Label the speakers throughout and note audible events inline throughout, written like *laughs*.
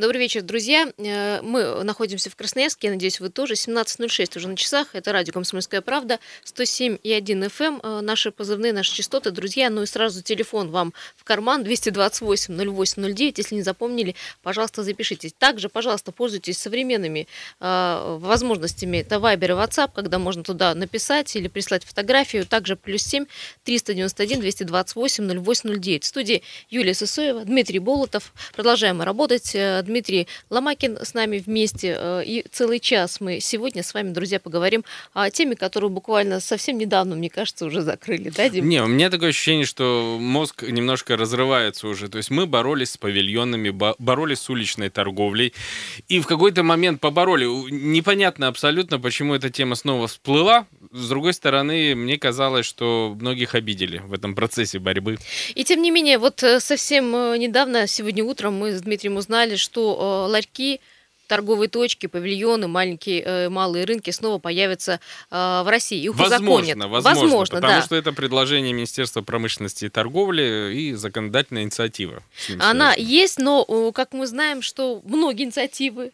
Speaker 1: Добрый вечер, друзья. Э, мы находимся в Красноярске, я надеюсь, вы тоже. 17.06 уже на часах. Это радио «Комсомольская правда», 107,1 FM. Э, наши позывные, наши частоты, друзья. Ну и сразу телефон вам в карман 228-08-09. Если не запомнили, пожалуйста, запишитесь. Также, пожалуйста, пользуйтесь современными э, возможностями. Это Viber и WhatsApp, когда можно туда написать или прислать фотографию. Также плюс 7 391 228 0809. В студии Юлия Сысоева, Дмитрий Болотов. Продолжаем работать. Дмитрий Ломакин с нами вместе. Э, и целый час мы сегодня с вами, друзья, поговорим о теме, которую буквально совсем недавно, мне кажется, уже закрыли, да, Дим?
Speaker 2: Не, у меня такое ощущение, что мозг немножко разрывается уже. То есть мы боролись с павильонами, боролись с уличной торговлей. И в какой-то момент побороли. Непонятно абсолютно, почему эта тема снова всплыла. С другой стороны, мне казалось, что многих обидели в этом процессе борьбы.
Speaker 1: И тем не менее, вот э, совсем э, недавно, сегодня утром мы с Дмитрием узнали, что э, ларьки торговые точки, павильоны, маленькие, малые рынки снова появятся в России. Их
Speaker 2: возможно,
Speaker 1: узаконят.
Speaker 2: возможно, возможно, потому да. что это предложение Министерства промышленности и торговли и законодательная инициатива.
Speaker 1: Она есть, но, как мы знаем, что многие инициативы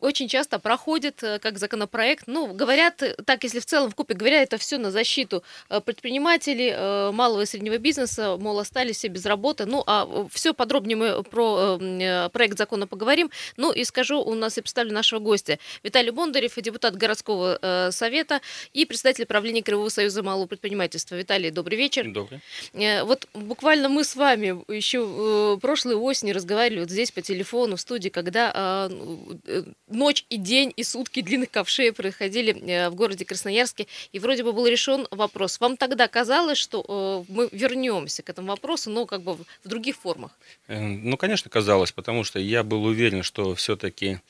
Speaker 1: очень часто проходит э, как законопроект. Ну, говорят, э, так, если в целом в купе говорят, это все на защиту э, предпринимателей, малого и среднего бизнеса, мол, остались все без работы. Ну, а все подробнее мы про проект закона поговорим. Ну, и скажу, у нас и представлю нашего гостя. Виталий Бондарев, депутат городского совета и председатель правления Кривого союза малого предпринимательства. Виталий, добрый вечер.
Speaker 2: Добрый.
Speaker 1: Вот буквально мы с вами еще прошлой осенью разговаривали вот здесь по телефону в студии, когда ночь и день, и сутки длинных ковшей проходили э, в городе Красноярске, и вроде бы был решен вопрос. Вам тогда казалось, что э, мы вернемся к этому вопросу, но как бы в других формах?
Speaker 3: Э, ну, конечно, казалось, потому что я был уверен, что все-таки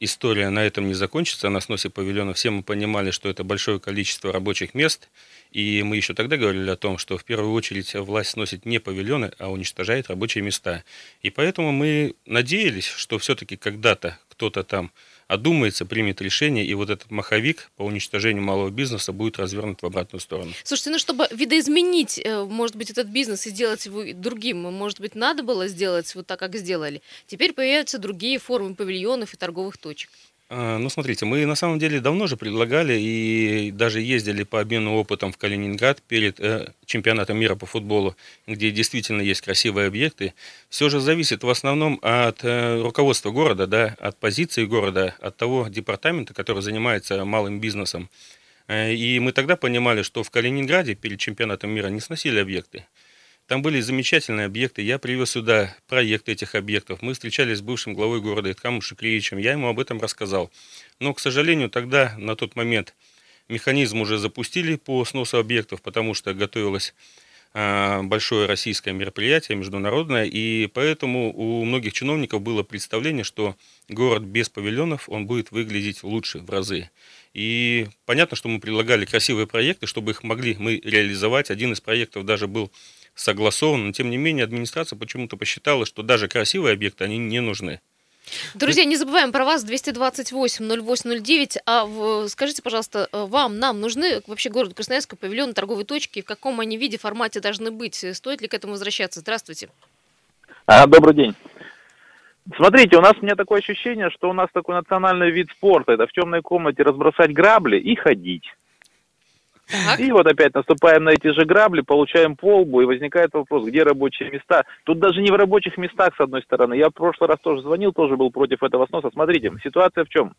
Speaker 3: история на этом не закончится, на сносе павильона. Все мы понимали, что это большое количество рабочих мест, и мы еще тогда говорили о том, что в первую очередь власть сносит не павильоны, а уничтожает рабочие места. И поэтому мы надеялись, что все-таки когда-то кто-то там одумается, примет решение, и вот этот маховик по уничтожению малого бизнеса будет развернут в обратную сторону.
Speaker 1: Слушайте, ну чтобы видоизменить, э, может быть, этот бизнес и сделать его другим, может быть, надо было сделать вот так, как сделали. Теперь появятся другие формы павильонов и торговых точек.
Speaker 3: А, ну, смотрите, мы на самом деле давно же предлагали и даже ездили по обмену опытом в Калининград перед э, чемпионатом мира по футболу, где действительно есть красивые объекты. Все же зависит в основном от э, руководства города, да, от позиции города, от того департамента, который занимается малым бизнесом. Э, и мы тогда понимали, что в Калининграде перед чемпионатом мира не сносили объекты. Там были замечательные объекты. Я привез сюда проекты этих объектов. Мы встречались с бывшим главой города Иткамом Шиклевичем. Я ему об этом рассказал. Но, к сожалению, тогда, на тот момент, механизм уже запустили по сносу объектов, потому что готовилось а, большое российское мероприятие, международное, и поэтому у многих чиновников было представление, что город без павильонов, он будет выглядеть лучше в разы. И понятно, что мы предлагали красивые проекты, чтобы их могли мы реализовать. Один из проектов даже был согласовано, но тем не менее администрация почему-то посчитала, что даже красивые объекты, они не нужны.
Speaker 1: Друзья, не забываем про вас 228-0809. А скажите, пожалуйста, э, вам, нам нужны вообще город Красноярск, павильоны, торговые точки? В каком они виде, формате должны быть? Стоит ли к этому возвращаться? Здравствуйте.
Speaker 4: А, добрый день. Смотрите, у нас у меня такое ощущение, что у нас такой национальный вид спорта. Это в темной комнате разбросать грабли и ходить. И вот опять наступаем на эти же грабли, получаем полбу, и возникает вопрос, где рабочие места. Тут даже не в рабочих местах, с одной стороны. Я в прошлый раз тоже звонил, тоже был против этого сноса. Смотрите, ситуация в чем?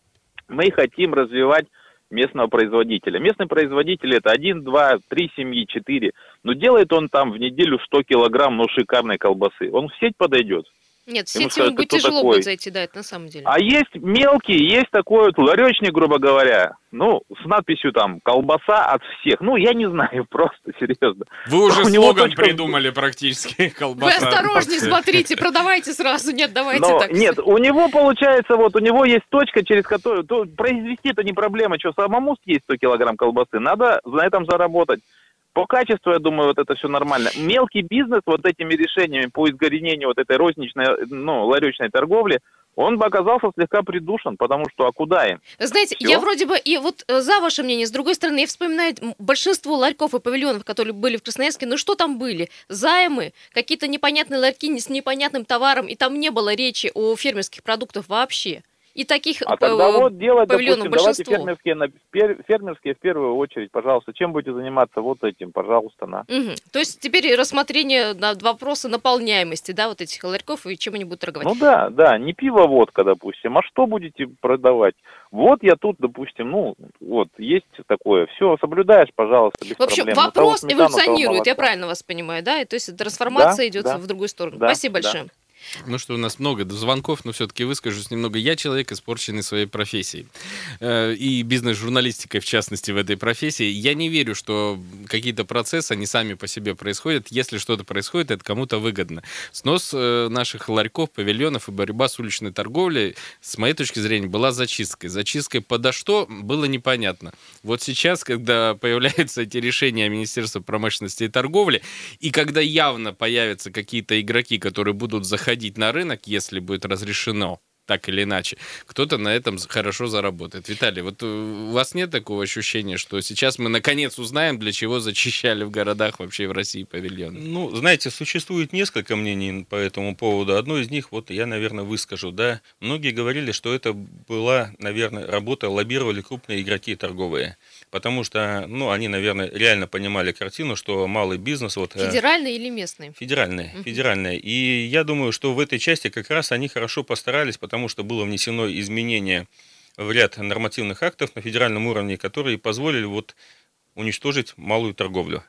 Speaker 4: Мы хотим развивать местного производителя. Местный производитель это один, два, три семьи, четыре. Но делает он там в неделю 100 килограмм, ну, шикарной колбасы. Он в сеть подойдет.
Speaker 1: Нет, в сеть ему будет тяжело такой. будет зайти, да, это на самом деле.
Speaker 4: А есть мелкий, есть такой вот ларечник, грубо говоря, ну, с надписью там «колбаса от всех». Ну, я не знаю, *laughs* просто, серьезно.
Speaker 2: Вы уже слоган точка... придумали практически, *laughs*
Speaker 1: колбаса. Вы осторожнее смотрите, продавайте сразу, нет, давайте Но, так.
Speaker 4: Нет, у него получается, вот, у него есть точка, через которую, то, произвести это не проблема, что самому есть 100 килограмм колбасы, надо на этом заработать. По качеству, я думаю, вот это все нормально. Мелкий бизнес вот этими решениями по изгоренению вот этой розничной, ну, ларечной торговли, он бы оказался слегка придушен, потому что а куда им?
Speaker 1: Знаете, Все? я вроде бы и вот э, за ваше мнение, с другой стороны, я вспоминаю большинство ларьков и павильонов, которые были в Красноярске, ну что там были? Займы, какие-то непонятные ларьки с непонятным товаром, и там не было речи о фермерских продуктах вообще. И таких
Speaker 4: а тогда вот делать, допустим, давайте фермерские, фермерские в первую очередь, пожалуйста. Чем будете заниматься вот этим, пожалуйста, на.
Speaker 1: Угу. То есть теперь рассмотрение на вопроса наполняемости, да, вот этих ларьков и чем они будут торговать.
Speaker 4: Ну да, да, не пиво, водка, допустим, а что будете продавать? Вот я тут, допустим, ну, вот, есть такое, все, соблюдаешь, пожалуйста, без
Speaker 1: В общем,
Speaker 4: проблем.
Speaker 1: вопрос эволюционирует, я правильно вас понимаю, да? И, то есть трансформация да, идет да, в другую сторону. Да, Спасибо большое. Да.
Speaker 2: Ну что, у нас много звонков, но все-таки выскажусь немного. Я человек, испорченный своей профессией. Э, и бизнес-журналистикой, в частности, в этой профессии. Я не верю, что какие-то процессы, они сами по себе происходят. Если что-то происходит, это кому-то выгодно. Снос э, наших ларьков, павильонов и борьба с уличной торговлей, с моей точки зрения, была зачисткой. Зачисткой подо что, было непонятно. Вот сейчас, когда появляются эти решения Министерства промышленности и торговли, и когда явно появятся какие-то игроки, которые будут заходить выходить на рынок, если будет разрешено так или иначе, кто-то на этом хорошо заработает. Виталий, вот э, у вас нет такого ощущения, что сейчас мы наконец узнаем, для чего зачищали в городах вообще в России павильоны?
Speaker 3: Ну, знаете, существует несколько мнений по этому поводу. Одно из них, вот я, наверное, выскажу, да. Многие говорили, что это была, наверное, работа, лоббировали крупные игроки торговые потому что, ну, они, наверное, реально понимали картину, что малый бизнес... Вот,
Speaker 1: э, федеральный или местный?
Speaker 3: Федеральный, угу. федеральный. И я думаю, что в этой части как раз они хорошо постарались, потому что было внесено изменение в ряд нормативных актов на федеральном уровне, которые позволили вот уничтожить малую торговлю.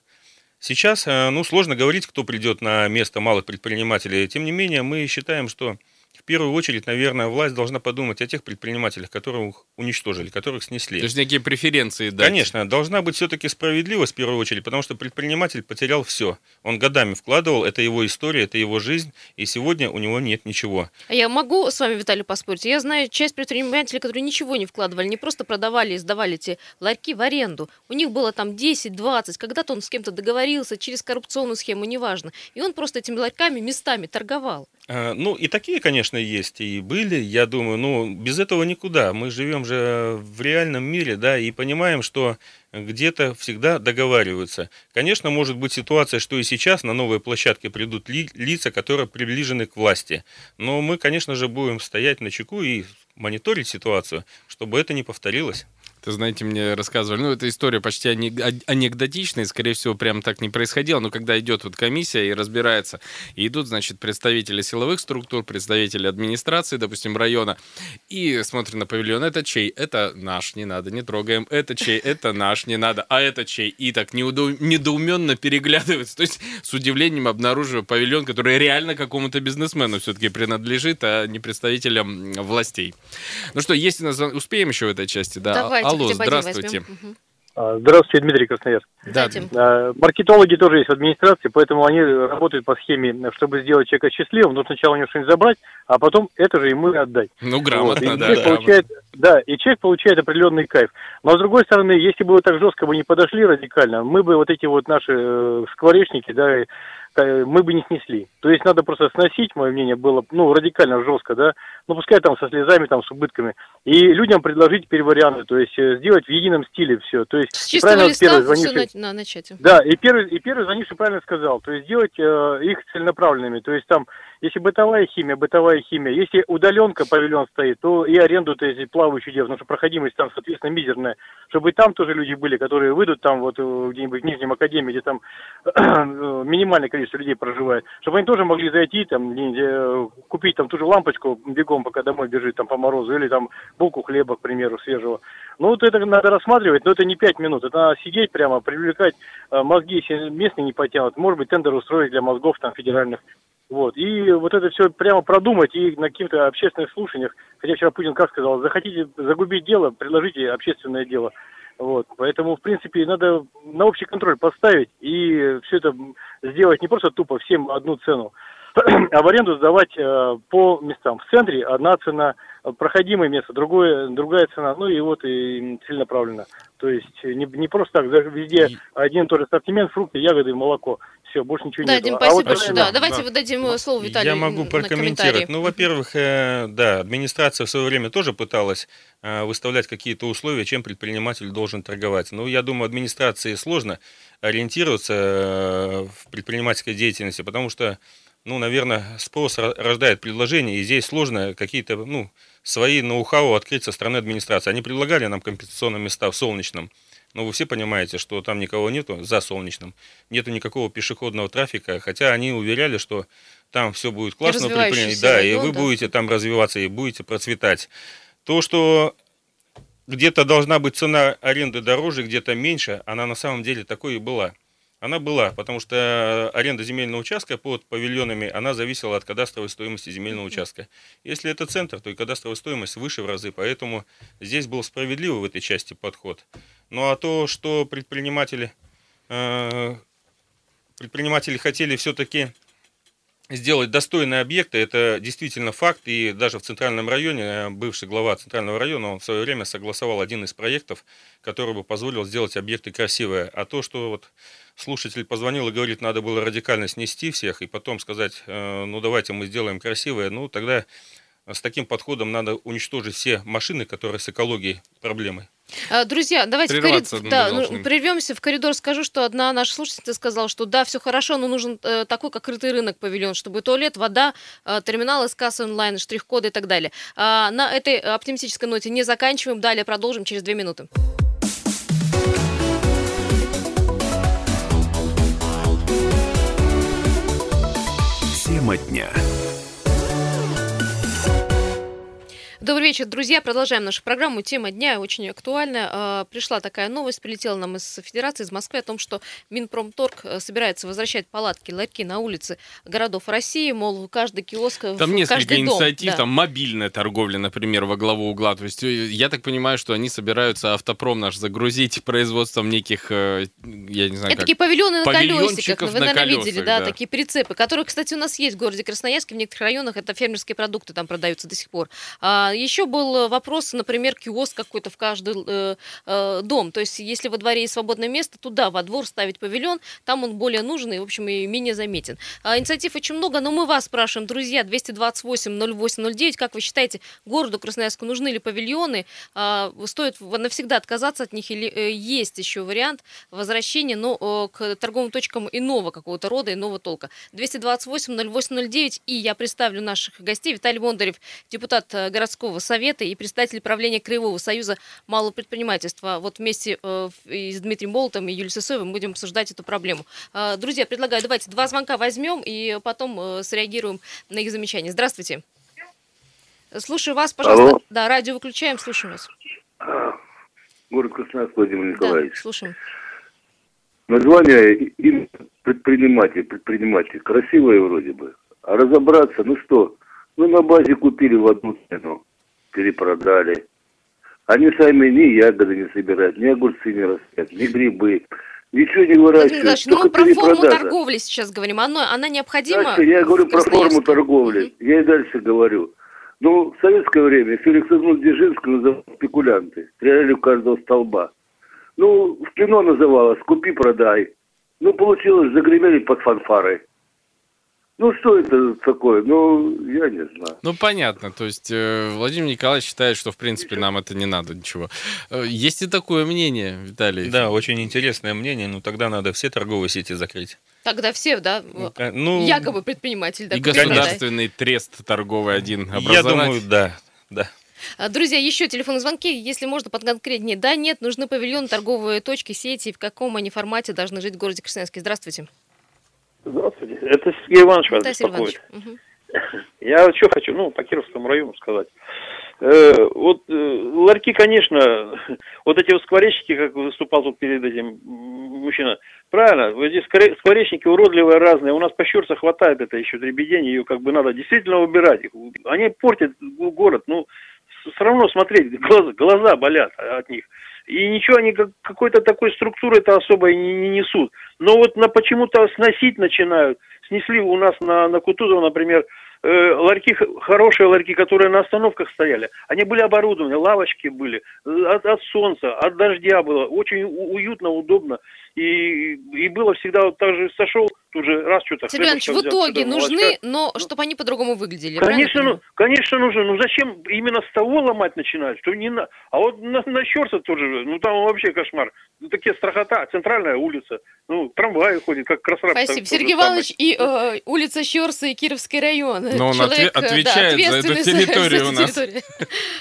Speaker 3: Сейчас, э, ну, сложно говорить, кто придет на место малых предпринимателей. Тем не менее, мы считаем, что в первую очередь, наверное, власть должна подумать о тех предпринимателях, которых уничтожили, которых снесли.
Speaker 2: То есть некие преференции дать.
Speaker 3: Конечно, должна быть все-таки справедливость в первую очередь, потому что предприниматель потерял все. Он годами вкладывал, это его история, это его жизнь, и сегодня у него нет ничего.
Speaker 1: А я могу с вами, Виталий, поспорить? Я знаю часть предпринимателей, которые ничего не вкладывали, не просто продавали и сдавали эти ларьки в аренду. У них было там 10-20, когда-то он с кем-то договорился через коррупционную схему, неважно. И он просто этими ларьками местами торговал.
Speaker 3: А, ну, и такие, конечно, есть, и были, я думаю, ну, без этого никуда. Мы живем же в реальном мире, да, и понимаем, что где-то всегда договариваются. Конечно, может быть ситуация, что и сейчас на новые площадки придут ли, лица, которые приближены к власти. Но мы, конечно же, будем стоять на чеку и мониторить ситуацию, чтобы это не повторилось.
Speaker 2: Это, знаете, мне рассказывали, ну, эта история почти анекдотичная, скорее всего, прям так не происходило, но когда идет вот комиссия и разбирается, и идут, значит, представители силовых структур, представители администрации, допустим, района, и смотрят на павильон, это чей? Это наш, не надо, не трогаем, это чей? Это наш, не надо, а это чей? И так недоуменно переглядываются, то есть с удивлением обнаруживаю павильон, который реально какому-то бизнесмену все-таки принадлежит, а не представителям властей. Ну что, у нас, успеем еще в этой части, да?
Speaker 1: Давайте.
Speaker 2: Алло, здравствуйте.
Speaker 5: А, здравствуйте, Дмитрий Красноярск.
Speaker 1: Да.
Speaker 5: А, маркетологи тоже есть в администрации, поэтому они работают по схеме, чтобы сделать человека счастливым, нужно сначала у него что-нибудь забрать, а потом это же ему отдать.
Speaker 2: Ну, грамотно,
Speaker 5: вот.
Speaker 2: да.
Speaker 5: Человек
Speaker 2: грамотно.
Speaker 5: Получает, да, и человек получает определенный кайф. Но с другой стороны, если бы вы так жестко бы не подошли радикально, мы бы вот эти вот наши э, скворечники, да, мы бы не снесли. То есть надо просто сносить, мое мнение было, ну, радикально жестко, да, ну, пускай там со слезами, там, с убытками, и людям предложить теперь варианты, то есть э, сделать в едином стиле все. То есть,
Speaker 1: с чистого листа звонивший, все на, на начать.
Speaker 5: Да, и первый, и первый звонивший правильно сказал, то есть сделать э, их целенаправленными, то есть там если бытовая химия, бытовая химия. Если удаленка павильон стоит, то и аренду-то если плавающую делать, потому что проходимость там, соответственно, мизерная. Чтобы там тоже люди были, которые выйдут там вот э, где-нибудь в Нижнем Академии, где там *clears throat* минимальное количество людей проживает, чтобы они тоже могли зайти там, э, купить там ту же лампочку бегом, пока домой бежит там по морозу, или там булку хлеба, к примеру, свежего. Ну, вот это надо рассматривать, но это не пять минут. Это надо сидеть прямо, привлекать э, мозги, если местные не потянут. Может быть, тендер устроить для мозгов там федеральных вот. И вот это все прямо продумать и на каких-то общественных слушаниях, хотя вчера Путин как сказал, захотите загубить дело, предложите общественное дело. Вот. Поэтому, в принципе, надо на общий контроль поставить и все это сделать не просто тупо всем одну цену, *clears throat* а в аренду сдавать э, по местам. В центре одна цена, проходимое место, другое, другая цена, ну и вот и целенаправленно. То есть не, не просто так, везде один и тот же ассортимент, фрукты, ягоды, молоко Все, больше ничего
Speaker 1: да,
Speaker 5: нет.
Speaker 1: Дим,
Speaker 5: А
Speaker 1: спасибо
Speaker 5: вот.
Speaker 1: Да,
Speaker 5: да,
Speaker 1: давайте
Speaker 3: да.
Speaker 1: выдадим слово Виталию
Speaker 3: Я могу прокомментировать. Ну, во-первых, э, да, администрация в свое время тоже пыталась э, выставлять какие-то условия, чем предприниматель должен торговать. Ну, я думаю, администрации сложно ориентироваться э, в предпринимательской деятельности, потому что, ну, наверное, спрос ро- рождает предложение, и здесь сложно какие-то, ну, свои ноу-хау открыть со стороны администрации. Они предлагали нам компенсационные места в Солнечном, но вы все понимаете, что там никого нету за Солнечным, нету никакого пешеходного трафика, хотя они уверяли, что там все будет классно,
Speaker 1: развивающийся
Speaker 3: да, и вы
Speaker 1: да.
Speaker 3: будете там развиваться и будете процветать. То, что где-то должна быть цена аренды дороже, где-то меньше, она на самом деле такой и была. Она была, потому что аренда земельного участка под павильонами, она зависела от кадастровой стоимости земельного участка. Если это центр, то и кадастровая стоимость выше в разы, поэтому здесь был справедливый в этой части подход. Ну а то, что предприниматели, э, предприниматели хотели все-таки сделать достойные объекты, это действительно факт, и даже в Центральном районе, э, бывший глава Центрального района, он в свое время согласовал один из проектов, который бы позволил сделать объекты красивые. А то, что вот слушатель позвонил и говорит, надо было радикально снести всех, и потом сказать, э, ну давайте мы сделаем красивое, ну тогда с таким подходом надо уничтожить все машины, которые с экологией проблемы.
Speaker 1: А, Друзья, давайте в
Speaker 2: мы
Speaker 1: да, ну, прервемся в коридор. Скажу, что одна наша слушательница сказала, что да, все хорошо, но нужен э, такой, как крытый рынок павильон, чтобы туалет, вода, э, терминалы с кассы онлайн, штрих-коды и так далее. А, на этой оптимистической ноте не заканчиваем, далее продолжим через две минуты.
Speaker 6: Тема дня.
Speaker 1: Добрый вечер, друзья. Продолжаем нашу программу. Тема дня очень актуальная. А, Пришла такая новость, прилетела нам из Федерации, из Москвы, о том, что Минпромторг э, собирается возвращать палатки, ларьки на улицы городов России. Мол, каждый киоск,
Speaker 2: Там несколько
Speaker 1: каждый дом.
Speaker 2: инициатив,
Speaker 1: Да.
Speaker 2: там мобильная торговля, например, во главу угла. То есть э, я так понимаю, что они собираются автопром наш загрузить производством неких, э, я не знаю,
Speaker 1: Это
Speaker 2: как...
Speaker 1: такие павильоны на колесиках,
Speaker 2: павильончиков
Speaker 1: вы,
Speaker 2: на
Speaker 1: наверное,
Speaker 2: колесах,
Speaker 1: видели, да,
Speaker 2: да.
Speaker 1: такие прицепы, которые, кстати, у нас есть в городе Красноярске, в некоторых районах это фермерские продукты там продаются до сих пор. А, еще был вопрос, например, киоск какой-то в каждый э, э, дом, то есть если во дворе есть свободное место, туда, во двор ставить павильон, там он более нужен и, в общем, и менее заметен. А, инициатив очень много, но мы вас спрашиваем, друзья, 228-08-09, как вы считаете, городу Красноярску нужны ли павильоны, А, стоит навсегда отказаться от них или э, есть еще вариант возвращения, но э, к торговым точкам иного какого-то рода, иного толка. 228-08-09, и я представлю наших гостей. Виталий Бондарев, депутат э, городского совета и председатель правления Краевого союза малого предпринимательства. Вот вместе э, и с Дмитрием Болотом и Юлией Сысоевой мы будем обсуждать эту проблему. Э, Друзья, предлагаю, давайте два звонка возьмем и потом э, среагируем на их замечания. Здравствуйте. Слушаю вас, пожалуйста.
Speaker 7: Алло.
Speaker 1: Да, радио выключаем, слушаем вас.
Speaker 7: Город Красноярск Владимир
Speaker 1: Да,
Speaker 7: Николаевич.
Speaker 1: слушаем.
Speaker 7: Название им предприниматель, предприниматель. Красивое вроде бы. А разобраться, ну что, ну на базе купили в одну цену, перепродали. Они сами ни ягоды не собирают, ни огурцы не растят, ни грибы. Ничего не выращивают,
Speaker 1: Николаевич, ну мы про форму торговли сейчас говорим. Она, она необходима.
Speaker 7: Дальше я говорю про форму торговли. Я и дальше говорю. Ну, в советское время Феликс Игнат Дзержинский называл спекулянты. Стреляли у каждого столба. Ну, в кино называлось «Купи, продай». Ну, получилось, загремели под фанфары. Ну, что это такое? Ну, я не знаю.
Speaker 2: Ну, понятно. То есть э, Владимир Николаевич считает, что, в принципе, нам это не надо ничего. Э, Есть и такое мнение, Виталий.
Speaker 3: Да, очень интересное мнение, но тогда надо все торговые сети закрыть.
Speaker 1: Тогда все, да,
Speaker 3: Э, Ну,
Speaker 1: якобы предприниматель. Да,
Speaker 2: И
Speaker 1: купил, да.
Speaker 2: государственный трест торговый один
Speaker 3: я
Speaker 2: образовать.
Speaker 3: думаю, да, да.
Speaker 1: А, Друзья, еще телефонные звонки, если можно подконкретнее. Да, нет, нужны павильоны, торговые точки, сети. В каком они формате должны жить в городе Красноярске? Здравствуйте.
Speaker 8: Здравствуйте. Это Сергей Иванович вас
Speaker 1: Иванович.
Speaker 8: беспокоит. *laughs* Я что хочу, ну, по Кировскому району сказать. Э, вот э, ларьки, конечно, *laughs* вот эти вот скворечники, как выступал тут перед этим мужчина, правильно, вот скоре- скворечники уродливые разные, у нас по Щурце хватает это еще дребедень, ее как бы надо действительно убирать. Их. Они портят город, ну, все равно смотреть, глаза, глаза болят от них. И ничего они как- какой-то такой структуры-то особой не, не несут. Но вот на почему-то сносить начинают. Снесли у нас на, на Кутузова, например, э, ларьки, хорошие ларьки, которые на остановках стояли. Они были оборудованы, лавочки были, э, от, от солнца, от дождя было. Очень уютно, удобно. И, и было всегда вот так же сошел, тут же раз что-то...
Speaker 1: Сергей Иванович, в
Speaker 8: взял,
Speaker 1: итоге
Speaker 8: что-то
Speaker 1: нужны,
Speaker 8: молочка.
Speaker 1: но чтобы они по-другому выглядели.
Speaker 8: Конечно, ну, конечно нужно. Ну зачем именно с того ломать начинать, что не на... А вот на, на Щерса тоже, ну там вообще кошмар. Ну, такие страхота, центральная улица, ну трамвай ходит, как красрап.
Speaker 1: Спасибо. Сергей Иванович и э, улица Щерса и Кировский район.
Speaker 2: Но он
Speaker 1: Человек,
Speaker 2: отве-
Speaker 1: э, да,
Speaker 2: отвечает за эту территорию
Speaker 1: за
Speaker 2: у
Speaker 1: эту
Speaker 2: нас.
Speaker 1: территорию. *laughs*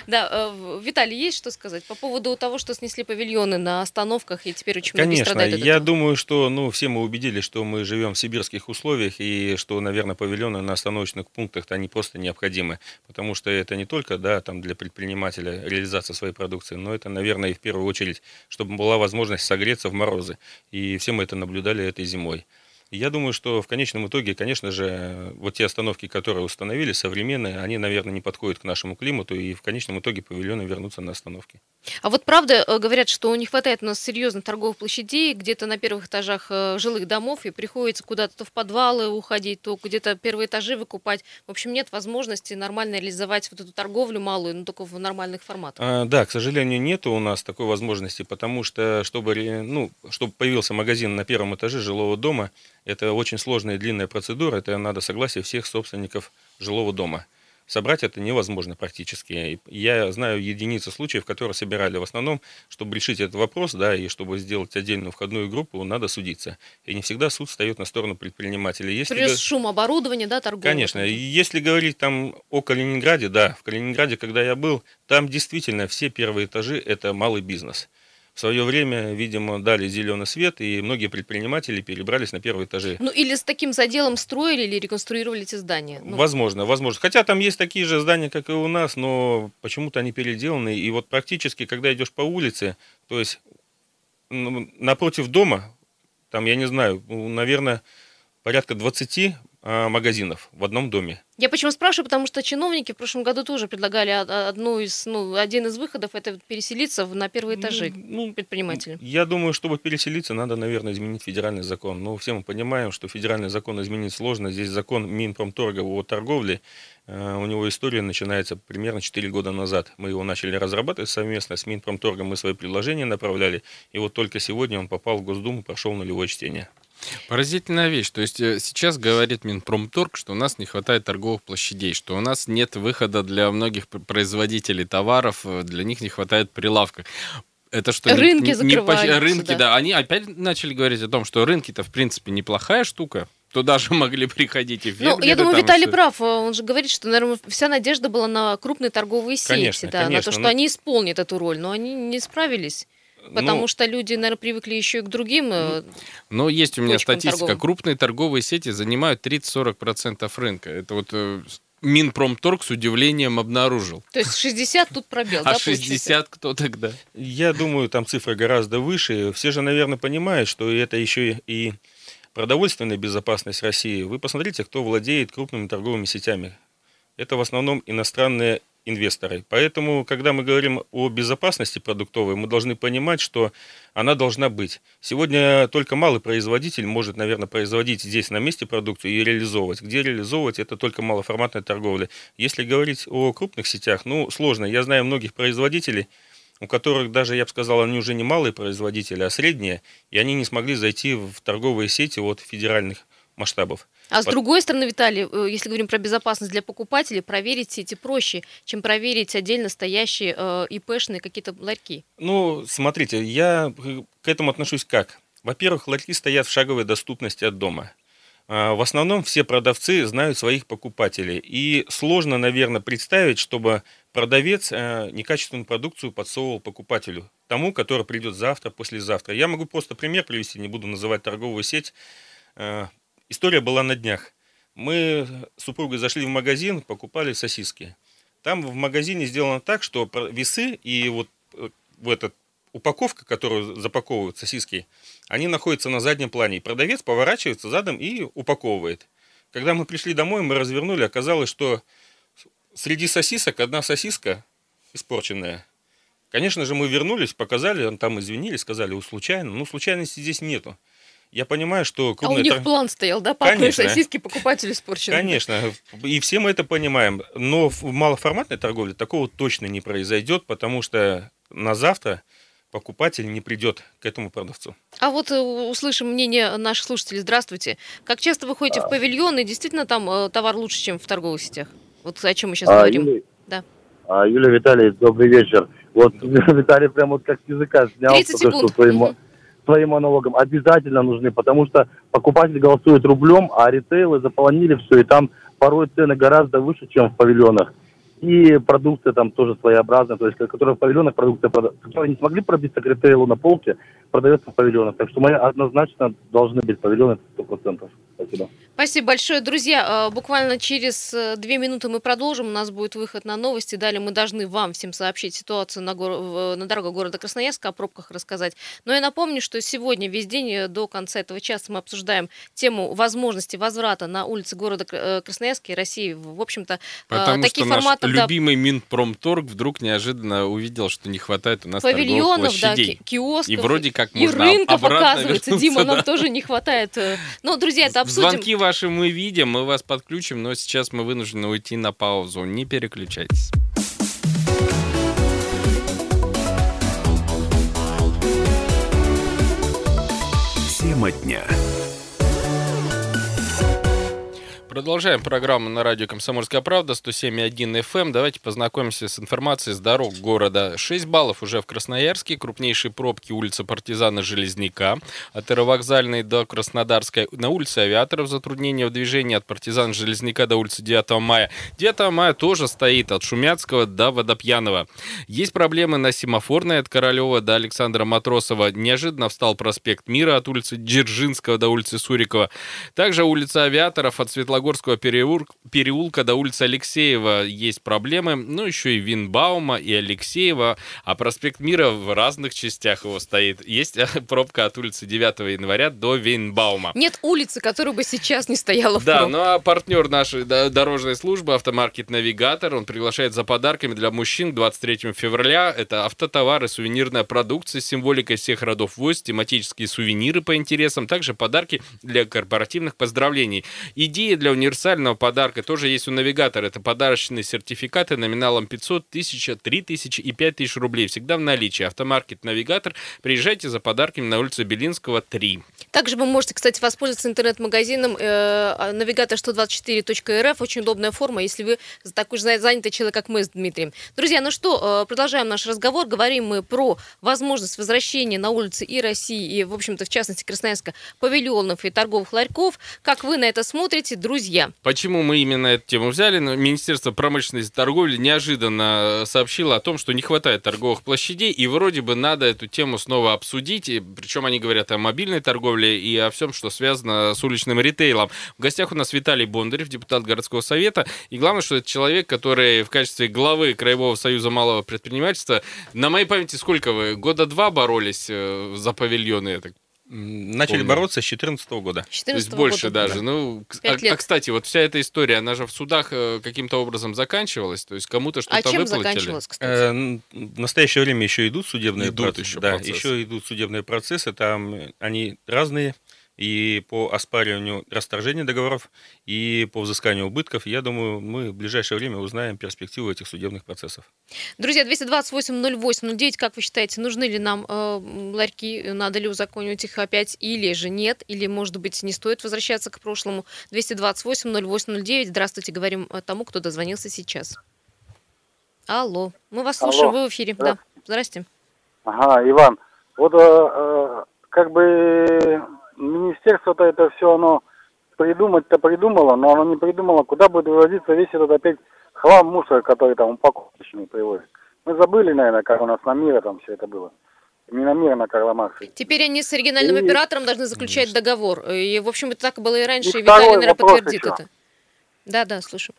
Speaker 1: Да, э, Виталий, есть что сказать по поводу того, что снесли павильоны на остановках, и теперь очень многие
Speaker 3: Конечно,
Speaker 1: страдают от
Speaker 3: я думаю, что ну, все мы убедились, что мы живем в сибирских условиях, и что, наверное, павильоны на остановочных пунктах они просто необходимы, потому что это не только да, там для предпринимателя реализация своей продукции, но это, наверное, и в первую очередь, чтобы была возможность согреться в морозы. И все мы это наблюдали этой зимой. И Я думаю, что в конечном итоге, конечно же, вот те остановки, которые установили, современные, они, наверное, не подходят к нашему климату, и в конечном итоге павильоны вернутся на остановки.
Speaker 1: А вот правда э, говорят, что не хватает у нас серьезно торговых площадей, где-то на первых этажах э, жилых домов, и приходится куда-то то в подвалы уходить, то где-то первые этажи выкупать. В общем, нет возможности нормально реализовать вот эту торговлю малую, но только в нормальных форматах.
Speaker 3: А, Да, к сожалению, нет у нас такой возможности, потому что, чтобы, ну, чтобы появился магазин на первом этаже жилого дома, это очень сложная и длинная процедура, это надо согласие всех собственников жилого дома. Собрать это невозможно практически. Я знаю единицы случаев, которые собирали. В основном, чтобы решить этот вопрос, да, и чтобы сделать отдельную входную группу, надо судиться. И не всегда суд встает на сторону предпринимателей. Если
Speaker 1: Плюс
Speaker 3: га-
Speaker 1: шум оборудования, да, торгового.
Speaker 3: Конечно. Если говорить там о Калининграде, да, в Калининграде, когда я был, там действительно все первые этажи – это малый бизнес. В свое время, видимо, дали зеленый свет, и многие предприниматели перебрались на первые этажи.
Speaker 1: Ну или с таким заделом строили или реконструировали эти здания. Ну,
Speaker 3: Возможно, возможно. Хотя там есть такие же здания, как и у нас, но почему-то они переделаны. И вот практически, когда идешь по улице, то есть напротив дома, там, я не знаю, наверное, порядка 20 а, магазинов в одном доме.
Speaker 1: Я почему спрашиваю, потому что чиновники в прошлом году тоже предлагали од- одну из, ну, один из выходов это переселиться на первые этажи
Speaker 3: Ну,
Speaker 1: предпринимателям.
Speaker 3: Я думаю, чтобы переселиться, надо, наверное, изменить федеральный закон. Но все мы понимаем, что федеральный закон изменить сложно. Здесь закон Минпромторга о торговле. э, У него история начинается примерно 4 года назад. Мы его начали разрабатывать совместно с Минпромторгом. Мы свои предложения направляли. И вот только сегодня он попал в Госдуму, прошел нулевое чтение.
Speaker 2: Поразительная вещь. То есть э, сейчас говорит Минпромторг, что у нас не хватает торговых площадей, что у нас нет выхода для многих производителей товаров, э, для них не хватает прилавка. Это что, не-
Speaker 1: Рынки
Speaker 2: не- не
Speaker 1: закрываются,
Speaker 2: рынки,
Speaker 1: да.
Speaker 2: да. Они опять начали говорить о том, что рынки-то, в принципе, неплохая штука. Туда же могли приходить и
Speaker 1: Ну, я думаю, Виталий
Speaker 2: всё.
Speaker 1: прав. Он же говорит, что, наверное, вся надежда была на крупные торговые сети,
Speaker 3: Конечно,
Speaker 1: да, на
Speaker 3: конечно,
Speaker 1: то, что
Speaker 3: ну-
Speaker 1: они исполнят эту роль, но они не справились. Потому
Speaker 3: Ну,
Speaker 1: что люди, наверное, привыкли еще и к другим. э,
Speaker 2: Но есть у меня статистика.
Speaker 1: торговым.
Speaker 2: Крупные торговые сети занимают 30-40% рынка. Это вот э, Минпромторг с удивлением обнаружил.
Speaker 1: То есть 60 тут пробел, да,
Speaker 2: А
Speaker 1: получается?
Speaker 2: 60 кто тогда?
Speaker 3: Я думаю, там цифра гораздо выше. Все же, наверное, понимают, что это еще и продовольственная безопасность России. Вы посмотрите, кто владеет крупными торговыми сетями. Это в основном иностранные инвесторы. Поэтому, когда мы говорим о безопасности продуктовой, мы должны понимать, что она должна быть. Сегодня только малый производитель может, наверное, производить здесь на месте продукцию и реализовывать. Где реализовывать, это только малоформатная торговля. Если говорить о крупных сетях, ну, сложно. Я знаю многих производителей, у которых даже, я бы сказал, они уже не малые производители, а средние, и они не смогли зайти в торговые сети от федеральных масштабов.
Speaker 1: А с
Speaker 3: Под-
Speaker 1: другой стороны, Виталий, э, если говорим про безопасность для покупателей, проверить сети проще, чем проверить отдельно стоящие э, ИПшные какие-то ларьки.
Speaker 3: Ну, смотрите, я к этому отношусь как? Во-первых, ларьки стоят в шаговой доступности от дома. А, В основном все продавцы знают своих покупателей. И сложно, наверное, представить, чтобы продавец э, некачественную продукцию подсовывал покупателю, тому, который придет завтра, послезавтра. Я могу просто пример привести, не буду называть торговую сеть. История была на днях. Мы с супругой зашли в магазин, покупали сосиски. Там в магазине сделано так, что весы и вот э, в этот упаковка, которую запаковывают сосиски, они находятся на заднем плане. И продавец поворачивается задом и упаковывает. Когда мы пришли домой, мы развернули, оказалось, что среди сосисок одна сосиска испорченная. Конечно же, мы вернулись, показали, там извинились, сказали, случайно. Ну, случайности здесь нету. Я понимаю, что
Speaker 1: А у них
Speaker 3: тор-
Speaker 1: план стоял, да, папные сосиски покупателю испорчены.
Speaker 3: Конечно, и все мы это понимаем. Но в малоформатной торговле такого точно не произойдет, потому что на завтра покупатель не придет к этому продавцу.
Speaker 1: А вот э, услышим мнение наших слушателей. Здравствуйте. Как часто вы ходите в павильон, и действительно там э, товар лучше, чем в торговых сетях? Вот о чем мы сейчас
Speaker 9: А,
Speaker 1: говорим.
Speaker 9: Юлия,
Speaker 1: Да.
Speaker 9: а, Юлия Виталий, добрый вечер. Вот *laughs* Виталий прям вот как с языка снял
Speaker 1: 30
Speaker 9: только
Speaker 1: секунд.
Speaker 9: что своим,
Speaker 1: Мгм.
Speaker 9: Своим монологом. Обязательно нужны, потому что покупатель голосует рублем, а ритейлы заполонили все, и там порой цены гораздо выше, чем в павильонах. И продукция там тоже своеобразная, то есть, которая в павильонах продукция, которая не смогли пробиться к ритейлу на полке, продается в павильонах. Так что мы однозначно должны быть павильоны 100%. Спасибо.
Speaker 1: Спасибо большое, друзья. Э, Буквально через э, две минуты мы продолжим. У нас будет выход на новости. Далее мы должны вам всем сообщить ситуацию на, гор- на дорогах города Красноярска, о пробках рассказать. Но я напомню, что сегодня весь день э, до конца этого часа мы обсуждаем тему возможности возврата на улицы города Кра- Красноярска и России. В общем-то,
Speaker 2: Потому
Speaker 1: таких
Speaker 2: что наш
Speaker 1: форматов да,
Speaker 2: любимый Минпромторг вдруг неожиданно увидел, что не хватает у нас
Speaker 1: павильонов, да,
Speaker 2: площадей.
Speaker 1: ки- киосков.
Speaker 2: И вроде как
Speaker 1: и
Speaker 2: можно
Speaker 1: рынков, оказывается, Дима, нам
Speaker 2: да.
Speaker 1: тоже не хватает. Ну, друзья, это обсудим.
Speaker 2: Звонки ваши мы видим, мы вас подключим, но сейчас мы вынуждены уйти на паузу. Не переключайтесь. Продолжаем программу на радио «Комсомольская правда» 107.1 FM. эм. Давайте познакомимся с информацией с дорог города. 6 баллов уже в Красноярске. Крупнейшие пробки улица Партизана Железняка. От Аэровокзальной до Краснодарской. На улице Авиаторов затруднения в движении от Партизана Железняка до улицы 9 мая. 9 мая тоже стоит от Шумяцкого до Водопьянова. Есть проблемы на Семафорной от Королева до Александра Матросова. Неожиданно встал проспект Мира от улицы Дзержинского до улицы Сурикова. Также улица Авиаторов от Светлогорского переур- переулка до улицы Алексеева есть проблемы. Ну, еще и Винбаума, и Алексеева. А проспект Мира в разных частях его стоит. Есть э, *laughs* пробка от улицы 9 января до Винбаума.
Speaker 1: Нет улицы, которая бы сейчас не стояла в
Speaker 2: Да,
Speaker 1: пробке.
Speaker 2: ну а партнер нашей дорожной службы автомаркет Навигатор, он приглашает за подарками для мужчин к 23 февраля. Это автотовары, сувенирная продукция с символикой всех родов войск, тематические сувениры по интересам, также подарки для корпоративных поздравлений. Идея для универсального подарка тоже есть у Навигатора. Это подарочные сертификаты номиналом 500, 1000, 3000 и 5000 рублей. Всегда в наличии. Автомаркет Навигатор. Приезжайте за подарками на улицу Белинского, 3.
Speaker 1: Также вы можете, кстати, воспользоваться интернет-магазином э, навигатор 124.рф. Очень удобная форма, если вы такой же занятый человек, как мы с Дмитрием. Друзья, ну что, э, продолжаем наш разговор. Говорим мы про возможность возвращения на улицы и России, и, в общем-то, в частности, Красноярска, павильонов и торговых ларьков. Как вы на это смотрите, друзья?
Speaker 2: Почему мы именно эту тему взяли? Ну, Министерство промышленности и торговли неожиданно сообщило о том, что не хватает торговых площадей, и вроде бы надо эту тему снова обсудить. И, причем они говорят о мобильной торговле и о всем, что связано с уличным ритейлом. В гостях у нас Виталий Бондарев, депутат городского совета. И главное, что это человек, который в качестве главы Краевого союза малого предпринимательства, на моей памяти сколько вы? Года два боролись э, за павильоны, я так
Speaker 3: Начали
Speaker 2: Помню.
Speaker 3: бороться с 2014 года.
Speaker 2: То есть
Speaker 1: 14
Speaker 2: больше
Speaker 1: года.
Speaker 2: даже. Ну, к-
Speaker 1: Пять
Speaker 2: а,
Speaker 1: лет.
Speaker 2: а, кстати, вот вся эта история, она же в судах э, каким-то образом заканчивалась, то есть кому-то что-то
Speaker 1: А чем
Speaker 2: выплатили.
Speaker 1: заканчивалось, кстати?
Speaker 3: Э, В настоящее время еще идут судебные
Speaker 2: Идут
Speaker 3: процессы.
Speaker 2: еще
Speaker 3: да,
Speaker 2: процессы.
Speaker 3: еще идут судебные процессы. Там они разные. И по оспариванию расторжения договоров, и по взысканию убытков, я думаю, мы в ближайшее время узнаем перспективу этих судебных процессов.
Speaker 1: Друзья, 228-08-09, как вы считаете, нужны ли нам э, ларьки, надо ли узаконивать их опять, или же нет, или, может быть, не стоит возвращаться к прошлому? 228-08-09, здравствуйте, говорим э, тому, кто дозвонился сейчас. Алло, мы вас слушаем,
Speaker 5: Алло.
Speaker 1: вы в эфире. Да, здрасте.
Speaker 5: Ага, Иван, вот э, э, как бы министерство-то это все оно придумать-то придумало, но оно не придумало, куда будет вывозиться весь этот опять хлам, мусор, который там упаковочный привозят. Мы забыли, наверное, как у нас на мира там все это было. Не на мира, на Карла Маркса.
Speaker 1: Теперь они с оригинальным
Speaker 5: И-
Speaker 1: оператором должны заключать договор. И, в общем, это так было и раньше,
Speaker 5: И
Speaker 1: и Виталий, наверное, подтвердит
Speaker 5: еще.
Speaker 1: это. Да, да, слушаю.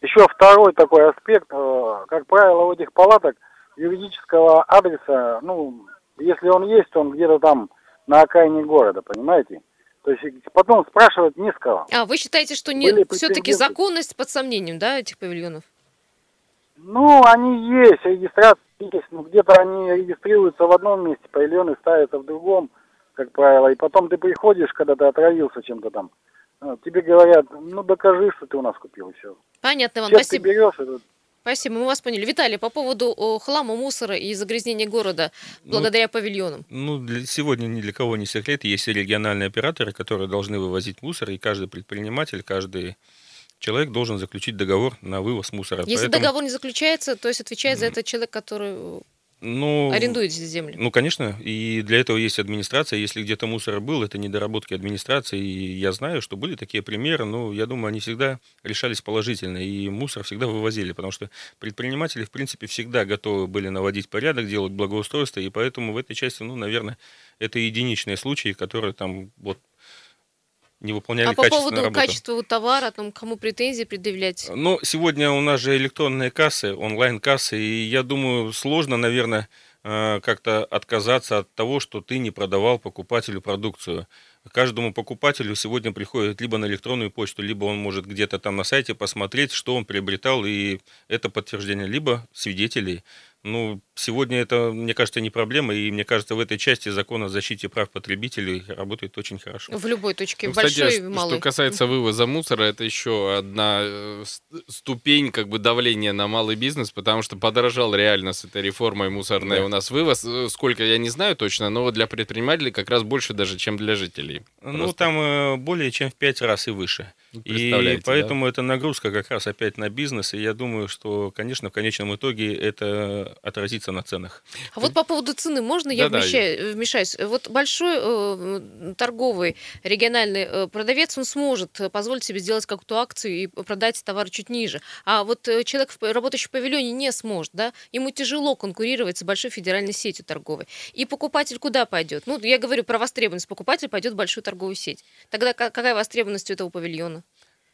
Speaker 5: Еще второй такой аспект, э, как правило, у этих палаток юридического адреса, ну, если он есть, он где-то там на окраине города, понимаете? То есть потом спрашивать не с кого.
Speaker 1: А, вы считаете, что
Speaker 5: Были
Speaker 1: все-таки законность под сомнением, да, этих павильонов?
Speaker 5: Ну, они есть, регистрация есть, но где-то они регистрируются в одном месте, павильоны ставятся в другом, как правило, и потом ты приходишь, когда ты отравился чем-то там, э, тебе говорят, ну, докажи, что ты у нас купил, и все.
Speaker 1: Понятно, Иван,
Speaker 5: Чем ты
Speaker 1: спасибо.
Speaker 5: берешь, это
Speaker 1: Спасибо, мы вас поняли. Виталий, по поводу хлама, мусора и загрязнения города
Speaker 3: Ну,
Speaker 1: благодаря павильонам.
Speaker 3: Ну, для, сегодня ни для кого не секрет, есть региональные операторы, которые должны вывозить мусор, и каждый предприниматель, каждый человек должен заключить договор на вывоз мусора.
Speaker 1: Если
Speaker 3: Поэтому,
Speaker 1: договор не заключается, то есть отвечает за это человек, который
Speaker 3: ну,
Speaker 1: арендует эти земли.
Speaker 3: Ну, конечно, и для этого есть администрация. Если где-то мусор был, это недоработки администрации. И я знаю, что были такие примеры, но я думаю, они всегда решались положительно, и мусор всегда вывозили, потому что предприниматели, в принципе, всегда готовы были наводить порядок, делать благоустройство, и поэтому в этой части, ну, наверное, это единичные случаи, которые там вот не выполняли
Speaker 1: А по
Speaker 3: качественную
Speaker 1: поводу
Speaker 3: работу.
Speaker 1: качества товара, там, кому претензии предъявлять?
Speaker 3: Ну, сегодня у нас же электронные кассы, онлайн-кассы, и я думаю, сложно, наверное, э, как-то отказаться от того, что ты не продавал покупателю продукцию. Каждому покупателю сегодня приходит либо на электронную почту, либо он может где-то там на сайте посмотреть, что он приобретал, и это подтверждение, либо свидетелей. Ну, сегодня это, мне кажется, не проблема, и мне кажется, в этой части закон о защите прав потребителей работает очень хорошо.
Speaker 1: В любой точке,
Speaker 2: Ну, кстати,
Speaker 1: большой
Speaker 2: а
Speaker 1: и
Speaker 2: что
Speaker 1: малой.
Speaker 2: касается вывоза мусора, это еще одна э, ступень как бы давления на малый бизнес, потому что подорожал реально с этой реформой мусорной
Speaker 3: Да.
Speaker 2: у нас вывоз. Э, Сколько, я не знаю точно, но для предпринимателей как раз больше даже, чем для жителей.
Speaker 3: Ну,
Speaker 2: Просто.
Speaker 3: там э, более чем в пять раз и выше. И
Speaker 2: Представляете, да?
Speaker 3: поэтому это нагрузка как раз опять на бизнес, и я думаю, что, конечно, в конечном итоге это отразится на ценах.
Speaker 1: А вот по поводу цены, можно я
Speaker 2: Да-да.
Speaker 1: вмещаю- вмешаюсь? Вот большой э, торговый региональный э, продавец, он сможет э, позволить себе сделать какую-то акцию и продать товар чуть ниже. А вот э, человек, работающий в павильоне, не сможет, да? Ему тяжело конкурировать с большой федеральной сетью торговой. И покупатель куда пойдет? Ну, я говорю про востребованность. Покупатель пойдет в большую торговую сеть. Тогда ка- какая востребованность у этого павильона?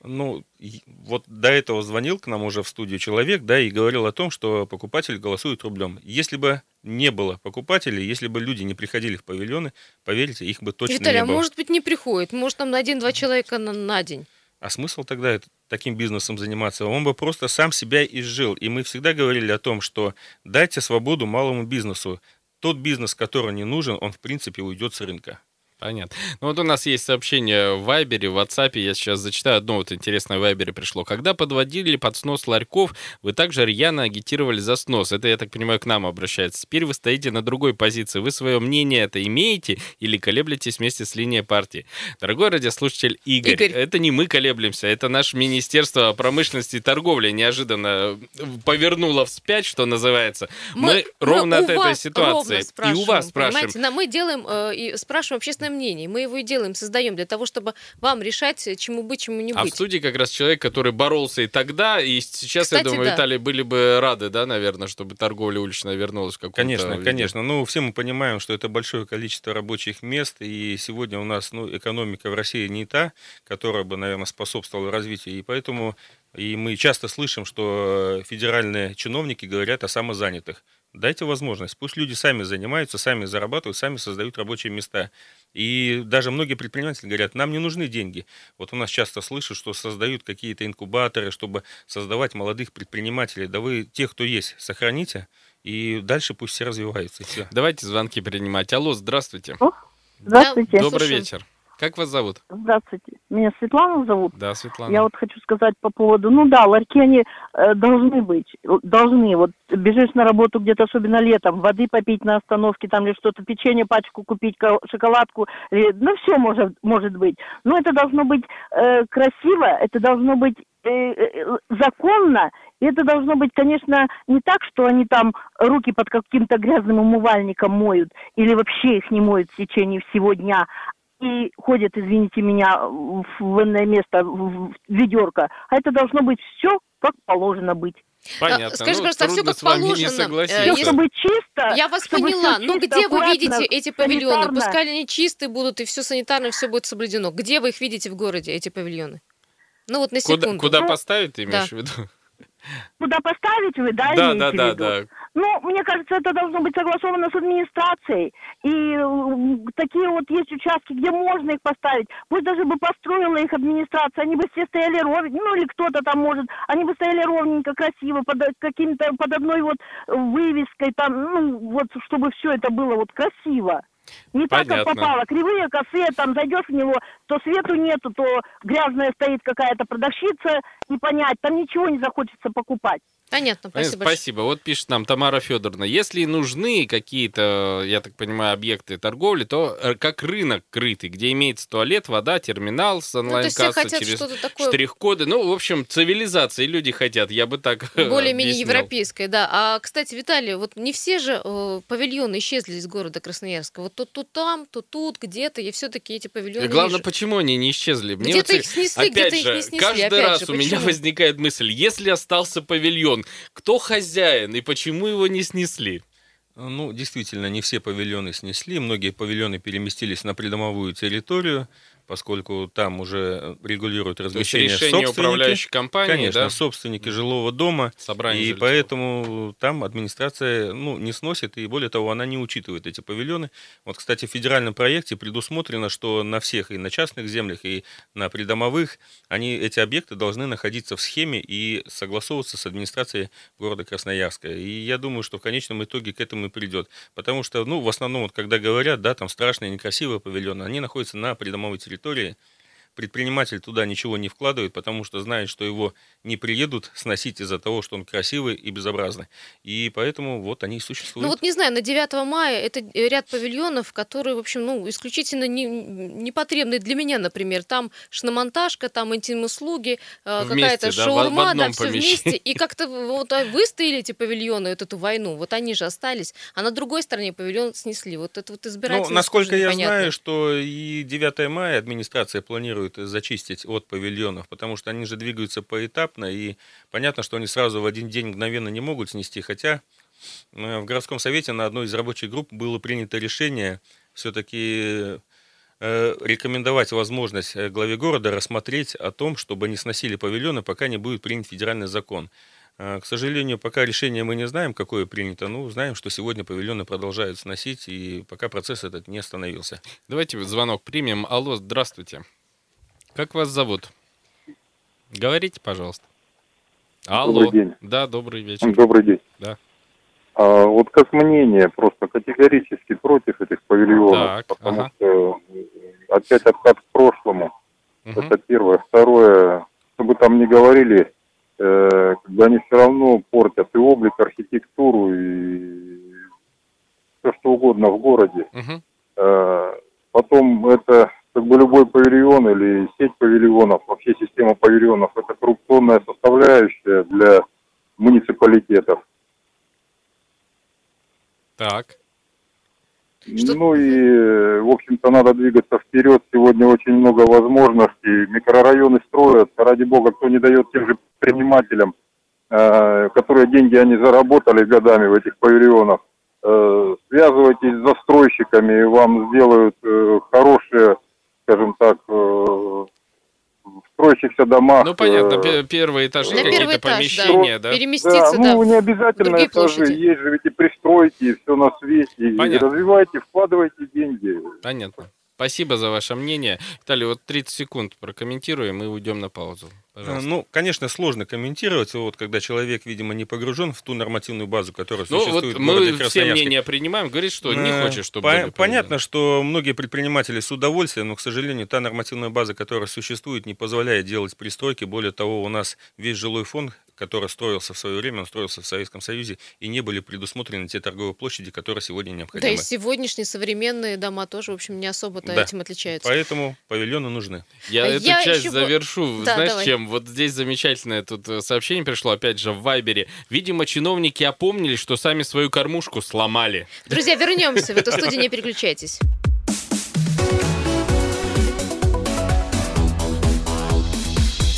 Speaker 3: Ну, вот до этого звонил к нам уже в студию человек, да, и говорил о том, что покупатель голосует рублем. Если бы не было покупателей, если бы люди не приходили в павильоны, поверьте, их бы точно
Speaker 1: Виталий,
Speaker 3: не
Speaker 1: а
Speaker 3: было.
Speaker 1: может быть не приходит? Может там на один-два человека на, на день?
Speaker 3: А смысл тогда таким бизнесом заниматься? Он бы просто сам себя изжил. И мы всегда говорили о том, что дайте свободу малому бизнесу. Тот бизнес, который не нужен, он в принципе уйдет с рынка.
Speaker 2: Понятно. Ну вот у нас есть сообщение в Вайбере, в WhatsApp. Я сейчас зачитаю. Одно вот интересное в Вайбере пришло. Когда подводили под снос ларьков, вы также рьяно агитировали за снос. Это, я так понимаю, к нам обращается. Теперь вы стоите на другой позиции. Вы свое мнение это имеете или колеблетесь вместе с линией партии? Дорогой радиослушатель Игорь,
Speaker 1: Игорь.
Speaker 2: это не мы колеблемся, это наше Министерство промышленности и торговли неожиданно повернуло вспять, что называется. Мы, ровно
Speaker 1: у
Speaker 2: от этой ситуации. и у вас спрашиваем.
Speaker 1: Понимаете, мы делаем э, и спрашиваем общественное мнение. Мы его и делаем, создаем для того, чтобы вам решать, чему быть, чему не
Speaker 2: А в
Speaker 1: быть.
Speaker 2: студии как раз человек, который боролся и тогда, и сейчас,
Speaker 1: Кстати,
Speaker 2: я думаю,
Speaker 1: да.
Speaker 2: Виталий, были бы рады, да, наверное, чтобы торговля уличная вернулась в
Speaker 3: Конечно,
Speaker 2: виде.
Speaker 3: конечно. Ну, все мы понимаем, что это большое количество рабочих мест, и сегодня у нас ну, экономика в России не та, которая бы, наверное, способствовала развитию, и поэтому и мы часто слышим, что федеральные чиновники говорят о самозанятых. Дайте возможность, пусть люди сами занимаются, сами зарабатывают, сами создают рабочие места. И даже многие предприниматели говорят, нам не нужны деньги. Вот у нас часто слышат, что создают какие-то инкубаторы, чтобы создавать молодых предпринимателей. Да вы тех, кто есть, сохраните, и дальше пусть все развиваются. и всё.
Speaker 2: Давайте звонки принимать. Алло, здравствуйте.
Speaker 10: Здравствуйте.
Speaker 2: Добрый
Speaker 1: слушаем.
Speaker 2: вечер. Как вас зовут?
Speaker 10: Здравствуйте. Меня Светлана зовут.
Speaker 2: Да, Светлана.
Speaker 10: Я вот хочу сказать по поводу, ну да, ларьки они э, должны быть, должны. Вот бежишь на работу где-то, особенно летом, воды попить на остановке, там или что-то, печенье, пачку купить, ко- шоколадку, или- ну все может, может быть. Но это должно быть э, красиво, это должно быть э, э, законно, и это должно быть, конечно, не так, что они там руки под каким-то грязным умывальником моют, или вообще их не моют в течение всего дня, и ходят, извините меня, в военное место, в ведерко. А это должно быть все как положено быть.
Speaker 2: Понятно.
Speaker 1: А, скажи,
Speaker 2: Ну,
Speaker 1: пожалуйста, а
Speaker 2: трудно
Speaker 1: как положено. Если-
Speaker 10: чтобы чисто.
Speaker 1: Я вас поняла. Ну
Speaker 10: чисто,
Speaker 1: где вы видите эти павильоны?
Speaker 10: санитарно.
Speaker 1: Пускай они чистые будут, и все санитарно, все будет соблюдено. Где вы их видите в городе, эти павильоны? Ну вот на
Speaker 2: Куда,
Speaker 1: секунду.
Speaker 2: куда
Speaker 10: Ну,
Speaker 2: поставить, ты имеешь в виду?
Speaker 10: Куда поставить вы, да,
Speaker 2: Да, да, да, да.
Speaker 10: Ну, мне кажется, это должно быть согласовано с администрацией. И такие вот есть участки, где можно их поставить. Пусть даже бы построила их администрация, они бы все стояли ровненько, ну или кто-то там может, они бы стояли ровненько, красиво, под каким-то, под одной вот вывеской там, ну, вот, чтобы все это было вот красиво. Не так, как попало. Кривые, косые, там зайдешь в него, то свету нету, то грязная стоит какая-то продавщица, не понять, там ничего не захочется покупать.
Speaker 1: Понятно,
Speaker 2: Понятно,
Speaker 1: спасибо. большое.
Speaker 2: Спасибо. Вот пишет нам Тамара Федоровна. Если нужны какие-то, я так понимаю, объекты торговли, то э, как рынок крытый, где имеется туалет, вода, терминал с
Speaker 1: Ну,
Speaker 2: онлайн-кассой
Speaker 1: хотят
Speaker 2: через
Speaker 1: такое
Speaker 2: штрих-коды. Ну, в общем, цивилизации люди хотят, я бы так
Speaker 1: более-менее
Speaker 2: объяснил.
Speaker 1: европейское, да. А, кстати, Виталий, вот не все же э, павильоны исчезли из города Красноярска. Вот то тут там, то тут, где-то, я все-таки эти павильоны
Speaker 2: И главное,
Speaker 1: вижу.
Speaker 2: почему они не исчезли?
Speaker 1: Где-то
Speaker 2: вот,
Speaker 1: их снесли, где-то их не снесли.
Speaker 2: Каждый раз
Speaker 1: же,
Speaker 2: у меня возникает мысль, если остался павильон, кто хозяин и почему его не снесли?
Speaker 3: Ну, действительно, не все павильоны снесли. Многие павильоны переместились на придомовую территорию, поскольку там уже регулируют
Speaker 2: То есть
Speaker 3: размещение
Speaker 2: решение
Speaker 3: собственники.
Speaker 2: управляющей компании,
Speaker 3: Конечно,
Speaker 2: да?
Speaker 3: собственники жилого дома.
Speaker 2: Собрание
Speaker 3: и
Speaker 2: жильцов.
Speaker 3: поэтому там администрация ну, не сносит, и более того, она не учитывает эти павильоны. Вот, кстати, в федеральном проекте предусмотрено, что на всех и на частных землях, и на придомовых, они, эти объекты должны находиться в схеме и согласовываться с администрацией города Красноярска. И я думаю, что в конечном итоге к этому и придет. Потому что, ну, в основном, вот, когда говорят, да, там страшные, некрасивые павильоны, они находятся на придомовой территории, территории предприниматель туда ничего не вкладывает, потому что знает, что его не приедут сносить из-за того, что он красивый и безобразный. И поэтому вот они и существуют.
Speaker 1: Ну вот не знаю, на 9 мая это ряд павильонов, которые, в общем, ну, исключительно не, непотребны для меня, например. Там шиномонтажка, там интим-услуги, э, какая-то
Speaker 2: да,
Speaker 1: шаурма, да, все
Speaker 2: помещении.
Speaker 1: вместе. И как-то вот а, выстояли эти павильоны, вот эту войну, вот они же остались, а на другой стороне павильон снесли. Вот это вот избирательность
Speaker 3: Ну, насколько я знаю, что и 9 мая администрация планирует зачистить от павильонов, потому что они же двигаются поэтапно, и понятно, что они сразу в один день мгновенно не могут снести, хотя э, в городском совете на одной из рабочих групп было принято решение все-таки э, рекомендовать возможность э, главе города рассмотреть о том, чтобы не сносили павильоны, пока не будет принят федеральный закон. К сожалению, пока решение мы не знаем, какое принято, но знаем, что сегодня павильоны продолжают сносить, и пока процесс этот не остановился.
Speaker 2: Давайте звонок примем. Алло, здравствуйте. Как вас зовут? Говорите, пожалуйста. Алло.
Speaker 11: Добрый день.
Speaker 2: Да, добрый вечер.
Speaker 11: Добрый день.
Speaker 2: Да.
Speaker 11: А, вот как мнение, просто категорически против этих павильонов,
Speaker 2: Так,
Speaker 11: потому
Speaker 2: ага.
Speaker 11: что опять откат к прошлому.
Speaker 2: Мгм.
Speaker 11: Это первое. Второе, чтобы там не говорили, э, бы они все равно портят и облик, архитектуру, и все что угодно в городе.
Speaker 2: Мгм.
Speaker 11: Э, Потом это как бы любой павильон или сеть павильонов, вообще система павильонов, это коррупционная составляющая для муниципалитетов.
Speaker 2: Так.
Speaker 11: Ну и, в общем-то, надо двигаться вперед. Сегодня очень много возможностей. Микрорайоны строятся. Ради бога, кто не дает тем же предпринимателям, э, которые деньги они заработали годами в этих павильонах, э, связывайтесь с застройщиками, и вам сделают э, хорошие, скажем так, э, в строящихся домах.
Speaker 2: Ну, понятно,
Speaker 11: э,
Speaker 2: пе- первые этажи,
Speaker 1: На
Speaker 2: какие-то
Speaker 1: этаж, да.
Speaker 2: помещения, да?
Speaker 1: Переместиться, да,
Speaker 11: ну, не обязательно этажи,
Speaker 1: площади.
Speaker 11: есть же ведь и пристройки, и все на свете. И
Speaker 2: Понятно.
Speaker 11: развивайте, вкладывайте деньги.
Speaker 2: Понятно. Спасибо за ваше мнение. Виталий, вот 30 секунд прокомментируем и уйдем на паузу. Пожалуйста.
Speaker 3: Ну, конечно, сложно комментировать, вот когда человек, видимо, не погружен в ту нормативную базу, которая
Speaker 2: Ну,
Speaker 3: существует
Speaker 2: вот
Speaker 3: в городе
Speaker 2: мы все мнения принимаем. Говорит, что не
Speaker 3: Э,
Speaker 2: хочет, чтобы...
Speaker 3: по- Понятно, что многие предприниматели с удовольствием, но, к сожалению, та нормативная база, которая существует, не позволяет делать пристройки. Более того, у нас весь жилой фонд, который строился в свое время, он строился в Советском Союзе, и не были предусмотрены те торговые площади, которые сегодня
Speaker 1: Да,
Speaker 3: необходимы.
Speaker 1: и сегодняшние современные дома тоже, в общем, не особо-то
Speaker 3: Да.
Speaker 1: этим отличаются.
Speaker 3: Поэтому павильоны нужны.
Speaker 2: Я
Speaker 1: А
Speaker 2: эту
Speaker 1: я
Speaker 2: часть
Speaker 1: еще
Speaker 2: завершу.
Speaker 1: Да,
Speaker 2: Знаешь,
Speaker 1: давай.
Speaker 2: чем? Вот здесь замечательное тут э, сообщение пришло, опять же, в Вайбере. Видимо, чиновники опомнились, что сами свою кормушку сломали.
Speaker 1: Друзья, вернемся в эту студию, не переключайтесь.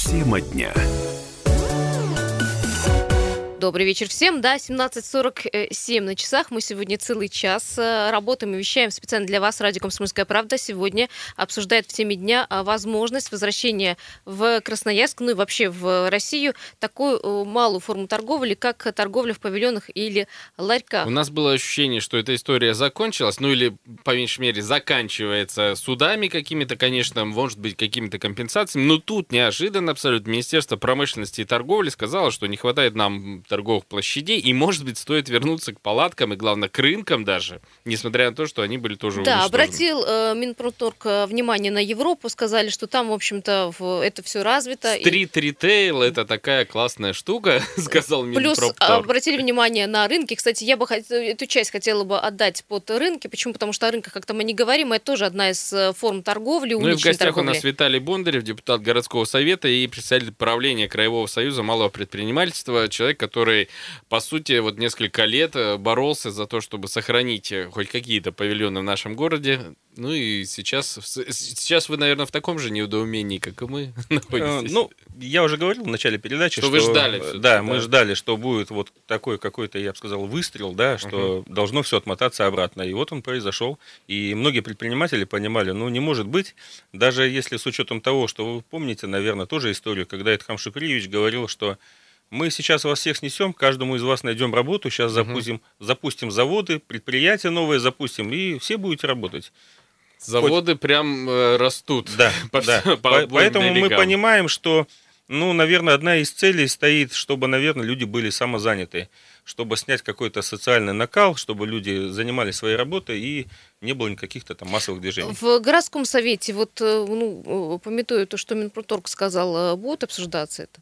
Speaker 6: Тема дня.
Speaker 1: Добрый вечер всем. Да, 17.47 на часах. Мы сегодня целый час э, работаем и вещаем специально для вас. Радио «Комсомольская правда» сегодня обсуждает в теме дня а, возможность возвращения в Красноярск, ну и вообще в Россию, такую э, малую форму торговли, как торговля в павильонах или ларьках.
Speaker 2: У нас было ощущение, что эта история закончилась, ну или, по меньшей мере, заканчивается судами какими-то, конечно, может быть, какими-то компенсациями, но тут неожиданно абсолютно Министерство промышленности и торговли сказало, что не хватает нам торговых площадей, и, может быть, стоит вернуться к палаткам и, главное, к рынкам даже, несмотря на то, что они были тоже
Speaker 1: Да,
Speaker 2: уничтожены.
Speaker 1: обратил э, Минпроторг э, внимание на Европу, сказали, что там, в общем-то, в- это все развито. и-
Speaker 2: Стрит-ритейл это такая классная штука, *laughs* сказал
Speaker 1: Плюс
Speaker 2: Минпромторг.
Speaker 1: обратили внимание на рынки. Кстати, я бы хот- эту часть хотела бы отдать под рынки. Почему? Потому что о рынках как-то мы не говорим. Это тоже одна из э, форм торговли,
Speaker 2: Ну и в гостях
Speaker 1: торговли.
Speaker 2: у нас Виталий Бондарев, депутат городского совета и представитель правления Краевого союза малого предпринимательства, человек, который, по сути, вот несколько лет э, боролся за то, чтобы сохранить э, хоть какие-то павильоны в нашем городе. Ну и сейчас, сейчас вы, наверное, в таком же недоумении, как и мы, *laughs*
Speaker 3: Э,
Speaker 2: находитесь.
Speaker 3: Ну, я уже говорил в начале передачи,
Speaker 2: Что
Speaker 3: что,
Speaker 2: вы ждали
Speaker 3: э, да,
Speaker 2: да.
Speaker 3: мы ждали, что будет вот такой какой-то, я бы сказал, выстрел, да, что должно все отмотаться обратно. И вот он произошел. И многие предприниматели понимали, ну, не может быть, даже если с учетом того, что вы помните, наверное, тоже историю, когда Эдхам Шукриевич говорил, что мы сейчас вас всех снесем, каждому из вас найдем работу, сейчас запустим, запустим заводы, предприятия новые запустим, и все будете работать.
Speaker 2: Заводы прям э, растут.
Speaker 3: Да, *laughs*
Speaker 2: по
Speaker 3: да.
Speaker 2: по
Speaker 3: По- Поэтому мы
Speaker 2: берегам.
Speaker 3: понимаем, что, ну, наверное, одна из целей стоит, чтобы, наверное, люди были самозаняты, чтобы снять какой-то социальный накал, чтобы люди занимались своей работой и не было никаких-то там массовых движений.
Speaker 1: В городском совете, вот, э, ну, э, пометуя то, что Минпроторг сказал, э, будет обсуждаться это?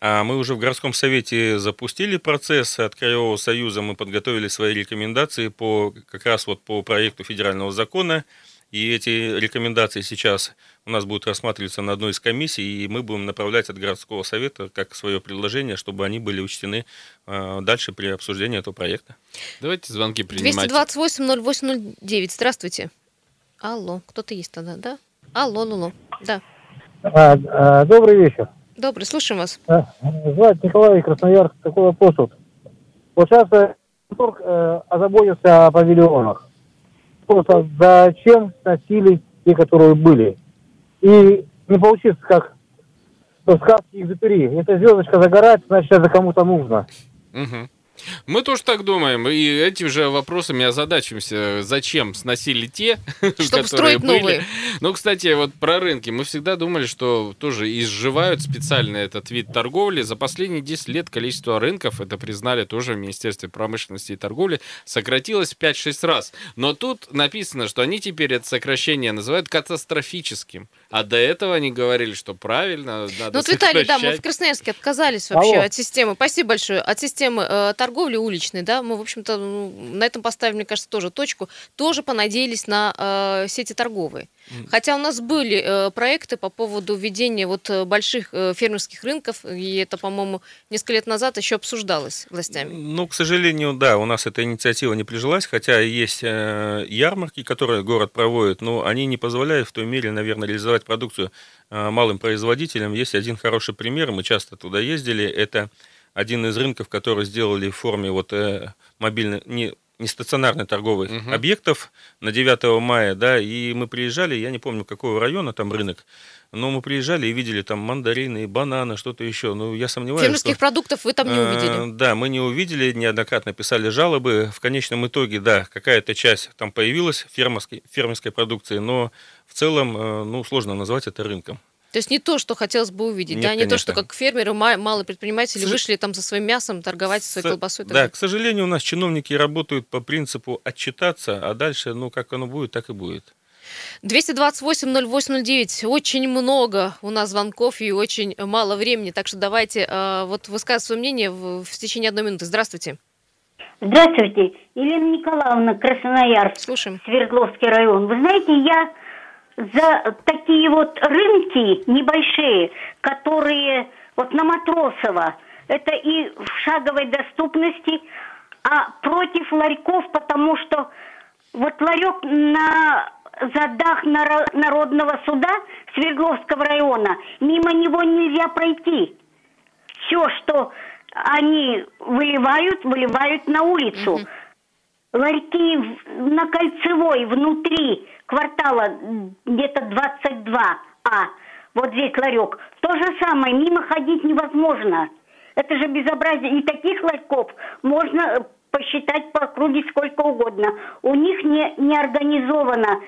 Speaker 3: А мы уже в городском совете запустили процесс от Краевого союза, мы подготовили свои рекомендации по как раз вот по проекту федерального закона, и эти рекомендации сейчас у нас будут рассматриваться на одной из комиссий, и мы будем направлять от городского совета как свое предложение, чтобы они были учтены э, дальше при обсуждении этого проекта.
Speaker 2: Давайте звонки принимать.
Speaker 1: 228-08-09. Здравствуйте. Алло, кто-то есть тогда, да? Алло, алло, да.
Speaker 12: А, а, Добрый вечер.
Speaker 1: Добрый, слушаем вас.
Speaker 12: А, Звать Николай Красноярск. Такой вопрос вот. Вот сейчас э, Торг, э, озаботился о павильонах. Просто зачем сносили те, которые были? И не получится, как в сказке Экзюпери. Эта звездочка загорает, значит, это кому-то нужно.
Speaker 2: Мгм. Мы тоже так думаем, и этим же вопросами озадачимся. Зачем сносили те, *laughs* которые
Speaker 1: строить
Speaker 2: были?
Speaker 1: новые.
Speaker 2: Ну, кстати, вот про рынки. Мы всегда думали, что тоже изживают специально этот вид торговли. За последние 10 лет количество рынков, это признали тоже в Министерстве промышленности и торговли, сократилось в 5-6 раз. Но тут написано, что они теперь это сокращение называют катастрофическим. А до этого они говорили, что правильно, надо
Speaker 1: Ну вот, Виталий, да, мы в Красноярске отказались вообще
Speaker 12: Алло.
Speaker 1: от системы, спасибо большое, от системы э, торговли уличной, да, мы, в общем-то, ну, на этом поставили, мне кажется, тоже точку, тоже понадеялись на э, сети торговые. Хотя у нас были э, проекты по поводу введения вот э, больших э, фермерских рынков, и это, по-моему, несколько лет назад еще обсуждалось властями.
Speaker 3: Ну, к сожалению, да, у нас эта инициатива не прижилась, хотя есть э, ярмарки, которые город проводит, но они не позволяют в той мере, наверное, реализовать продукцию э, малым производителям. Есть один хороший пример, мы часто туда ездили, это один из рынков, который сделали в форме вот э, мобильной, не, не стационарных торговых
Speaker 2: Мгм.
Speaker 3: объектов на 9 мая, да, и мы приезжали, я не помню, какого района там рынок, но мы приезжали и видели там мандарины, бананы, что-то еще. Ну, я сомневаюсь,
Speaker 1: Фермерских
Speaker 3: что...
Speaker 1: продуктов вы там не
Speaker 3: Э,
Speaker 1: увидели.
Speaker 3: Да, мы не увидели, неоднократно писали жалобы. В конечном итоге, да, какая-то часть там появилась фермерской, фермерской продукции, но в целом, э, ну, сложно назвать это рынком.
Speaker 1: То есть не то, что хотелось бы увидеть,
Speaker 3: Нет,
Speaker 1: да, не то, что
Speaker 3: конечно.
Speaker 1: как фермеры, ма- малые предприниматели
Speaker 3: Сож-
Speaker 1: вышли там за своим мясом торговать своей колбасой. так
Speaker 3: Да, к сожалению, у нас чиновники работают по принципу отчитаться, а дальше, ну, как оно будет, так и будет.
Speaker 1: 228-08-09. Очень много у нас звонков и очень мало времени. Так что давайте э, вот высказывать свое мнение в, в течение одной минуты. Здравствуйте.
Speaker 13: Здравствуйте, Елена Николаевна, Красноярск,
Speaker 1: Слушаем.
Speaker 13: Свердловский район. Вы знаете, я за такие вот рынки небольшие, которые вот на Матросово, это и в шаговой доступности, а против ларьков, потому что вот ларек на задах наро- Народного суда Свердловского района, мимо него нельзя пройти. Все, что они выливают, выливают на улицу. Ларьки на Кольцевой внутри квартала где-то 22А, вот здесь ларек, то же самое, мимо ходить невозможно. Это же безобразие. И таких ларьков можно э, посчитать по округе сколько угодно. У них не, не организовано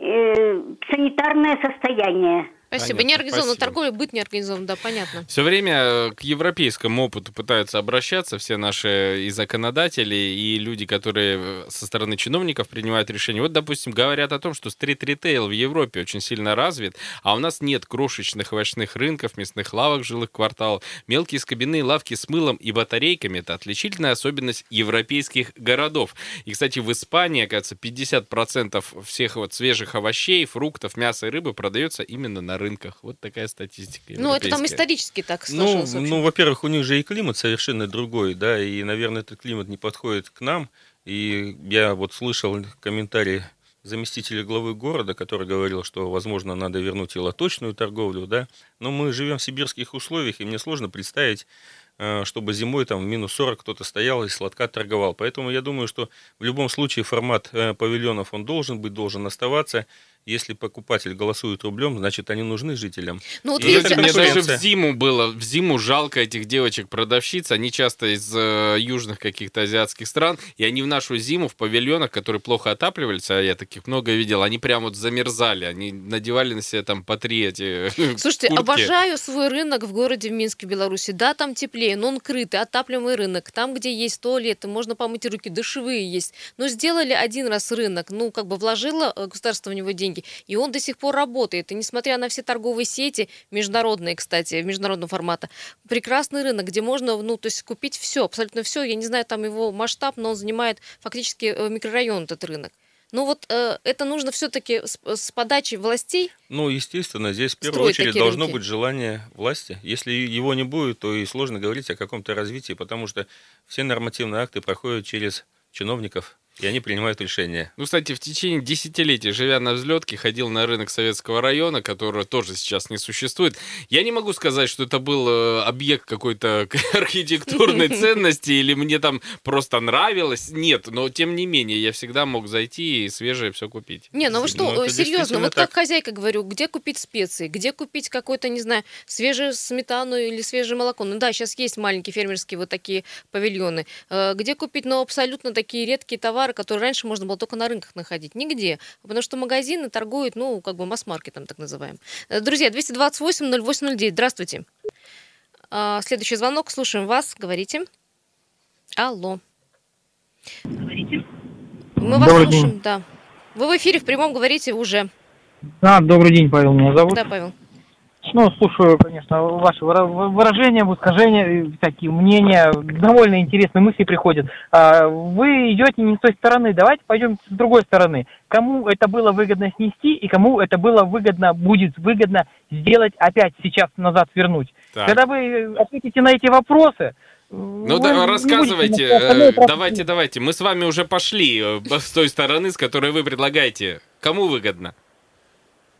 Speaker 13: э, санитарное состояние.
Speaker 1: Спасибо.
Speaker 2: Понятно,
Speaker 1: Неорганизованная
Speaker 2: спасибо.
Speaker 1: торговля, быт неорганизован, да, понятно.
Speaker 2: Все время э, к европейскому опыту пытаются обращаться все наши и законодатели, и люди, которые э, со стороны чиновников принимают решения. Вот, допустим, говорят о том, что стрит-ритейл в Европе очень сильно развит, а у нас нет крошечных овощных рынков, мясных лавок, жилых кварталов. Мелкие скобяные лавки с мылом и батарейками – это отличительная особенность европейских городов. И, кстати, в Испании, оказывается, 50% всех вот свежих овощей, фруктов, мяса и рыбы продается именно на рынках. Вот такая статистика.
Speaker 1: Ну, это там исторически так
Speaker 3: Ну,
Speaker 1: сложилось. общем.
Speaker 3: ну, во-первых, у них же и климат совершенно другой, да, и, наверное, этот климат не подходит к нам. И я вот слышал комментарий заместителя главы города, который говорил, что, возможно, надо вернуть и лоточную торговлю, да, но мы живем в сибирских условиях, и мне сложно представить, э, чтобы зимой там в минус 40 кто-то стоял и сладка торговал. Поэтому я думаю, что в любом случае формат э, павильонов он должен быть, должен оставаться. Если покупатель голосует рублем, значит, они нужны жителям.
Speaker 1: Ну, вот видите,
Speaker 2: мне даже в зиму было, в зиму жалко этих девочек-продавщиц, они часто из э, южных каких-то азиатских стран, и они в нашу зиму в павильонах, которые плохо отапливались, а я таких много видел, они прям вот замерзали, они надевали на себя там по три эти *laughs*
Speaker 1: Слушайте,
Speaker 2: куртки.
Speaker 1: обожаю свой рынок в городе в Минске, Беларуси. Да, там теплее, но он крытый, отапливаемый рынок. Там, где есть туалеты, можно помыть руки, душевые есть. Но сделали один раз рынок, ну, как бы вложило э, государство в него деньги, и он до сих пор работает. И несмотря на все торговые сети, международные, кстати, международного формата, прекрасный рынок, где можно, ну, то есть купить все, абсолютно все. Я не знаю там его масштаб, но он занимает фактически э, микрорайон этот рынок. Ну вот э, это нужно все-таки с, с подачи властей
Speaker 3: Ну, естественно, здесь в первую очередь должно
Speaker 1: рынки.
Speaker 3: быть желание власти. Если его не будет, то и сложно говорить о каком-то развитии, потому что все нормативные акты проходят через чиновников, и они принимают решения.
Speaker 2: Ну, кстати, в течение десятилетий, живя на взлетке, ходил на рынок Советского района, который тоже сейчас не существует. Я не могу сказать, что это был э, объект какой-то *laughs* архитектурной *laughs* ценности, или мне там просто нравилось. Нет, но тем не менее, я всегда мог зайти и свежее все купить.
Speaker 1: Не, ну вы что,
Speaker 3: Ну,
Speaker 1: э, серьезно, вот как
Speaker 3: так.
Speaker 1: хозяйка говорю, где купить специи, где купить какой-то, не знаю, свежую сметану или свежее молоко. Ну да, сейчас есть маленькие фермерские вот такие павильоны. Э, Где купить, ну, абсолютно такие редкие товары, которые раньше можно было только на рынках находить? Нигде. Потому что магазины торгуют, ну, как бы масс-маркетом, так называем. Э, Друзья, 228-0809, здравствуйте. А, Следующий звонок, слушаем вас, говорите. Алло. Говорите. Мы вас
Speaker 12: Добрый
Speaker 1: слушаем,
Speaker 12: день.
Speaker 1: да. Вы в эфире в прямом говорите уже.
Speaker 12: А, добрый день, Павел, меня зовут.
Speaker 1: Да, Павел.
Speaker 12: Ну, слушаю, конечно, ваши выра- выражения, высказания, всякие мнения, довольно интересные мысли приходят. А, Вы идете не с той стороны, давайте пойдем с другой стороны. Кому это было выгодно снести и кому это было выгодно, будет выгодно сделать опять сейчас назад вернуть.
Speaker 2: Так.
Speaker 12: Когда вы ответите на эти вопросы,
Speaker 2: Ну да, рассказывайте, э, давайте, давайте. Мы с вами уже пошли э, *laughs* с той стороны, с которой вы предлагаете. Кому выгодно?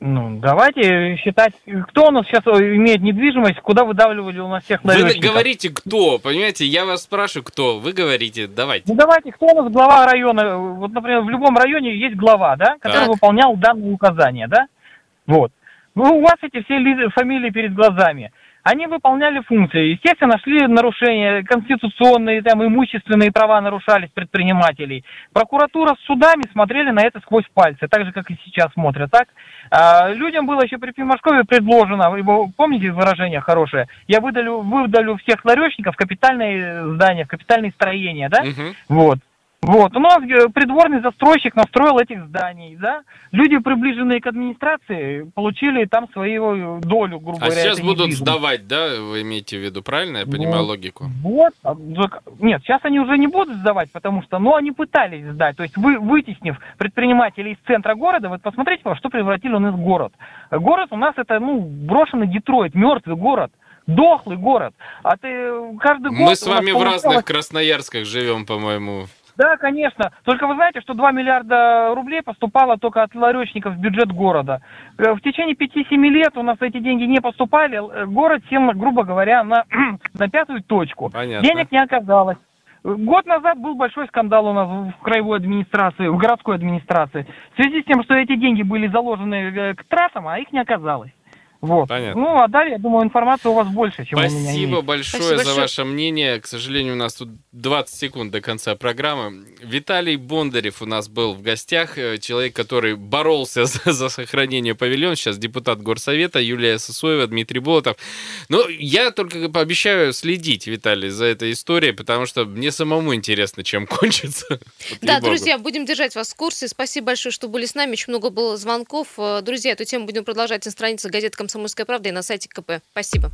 Speaker 12: Ну, давайте считать, кто у нас сейчас имеет недвижимость, куда выдавливали у нас всех
Speaker 2: Вы
Speaker 12: ларечников.
Speaker 2: говорите, кто, понимаете? Я вас спрашиваю, кто. Вы говорите, давайте.
Speaker 12: Ну давайте, кто у нас глава района? Вот, например, в любом районе есть глава, да, который
Speaker 2: Так.
Speaker 12: выполнял данные указания, да? Вот. Ну, у вас эти все ли- фамилии перед глазами. Они выполняли функции. Естественно, нашли нарушения конституционные, там, имущественные права нарушались предпринимателей. Прокуратура с судами смотрели на это сквозь пальцы, так же, как и сейчас смотрят, так? А, людям было еще при Пимашкове предложено, вы его помните выражение хорошее? Я выдалю, выдалю всех ларечников в капитальные здания, в капитальные строения, да?
Speaker 2: Мгм.
Speaker 12: Вот. Вот. У нас э, придворный застройщик настроил этих зданий, да? Люди, приближенные к администрации, получили там свою долю, грубо
Speaker 2: А
Speaker 12: говоря.
Speaker 2: сейчас
Speaker 12: этой
Speaker 2: будут
Speaker 12: недвижимости.
Speaker 2: сдавать, да? Вы имеете в виду, правильно? Я понимаю
Speaker 12: Вот.
Speaker 2: логику.
Speaker 12: Вот. А, Нет, сейчас они уже не будут сдавать, потому что, ну, они пытались сдать. То есть вы, вытеснив предпринимателей из центра города, вот посмотрите, во что превратили у нас город. Город у нас это, ну, брошенный Детройт, мертвый город. Дохлый город. А ты э, каждый год...
Speaker 2: Мы с вами в разных Красноярсках живем, по-моему.
Speaker 12: Да, конечно. Только вы знаете, что 2 миллиарда рублей поступало только от ларечников в бюджет города. Э, В течение 5-7 лет у нас эти деньги не поступали. Э, Город сел, грубо говоря, на, *clears throat* на пятую точку.
Speaker 2: Понятно.
Speaker 12: Денег не оказалось. Год назад был большой скандал у нас в краевой администрации, в городской администрации. В связи с тем, что эти деньги были заложены э, к тратам, а их не оказалось. Вот.
Speaker 2: Понятно.
Speaker 12: Ну, а далее, я думаю, информации у вас больше, чем у меня
Speaker 2: Спасибо большое
Speaker 1: Спасибо
Speaker 2: за
Speaker 1: большое.
Speaker 2: ваше мнение. К сожалению, у нас тут 20 секунд до конца программы. Виталий Бондарев у нас был в гостях. э, Человек, который боролся *laughs* за, за сохранение павильона. Сейчас депутат Горсовета Юлия Сосоева, Дмитрий Болотов. Ну, я только пообещаю следить, Виталий, за этой историей, потому что мне самому интересно, чем *laughs* кончится.
Speaker 1: Да, друзья, будем держать вас в курсе. Спасибо большое, что были с нами. Очень много было звонков. Э, Друзья, эту тему будем продолжать на странице газеты «Комсомольская правда» и на сайте КП. Спасибо.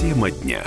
Speaker 6: Тема дня.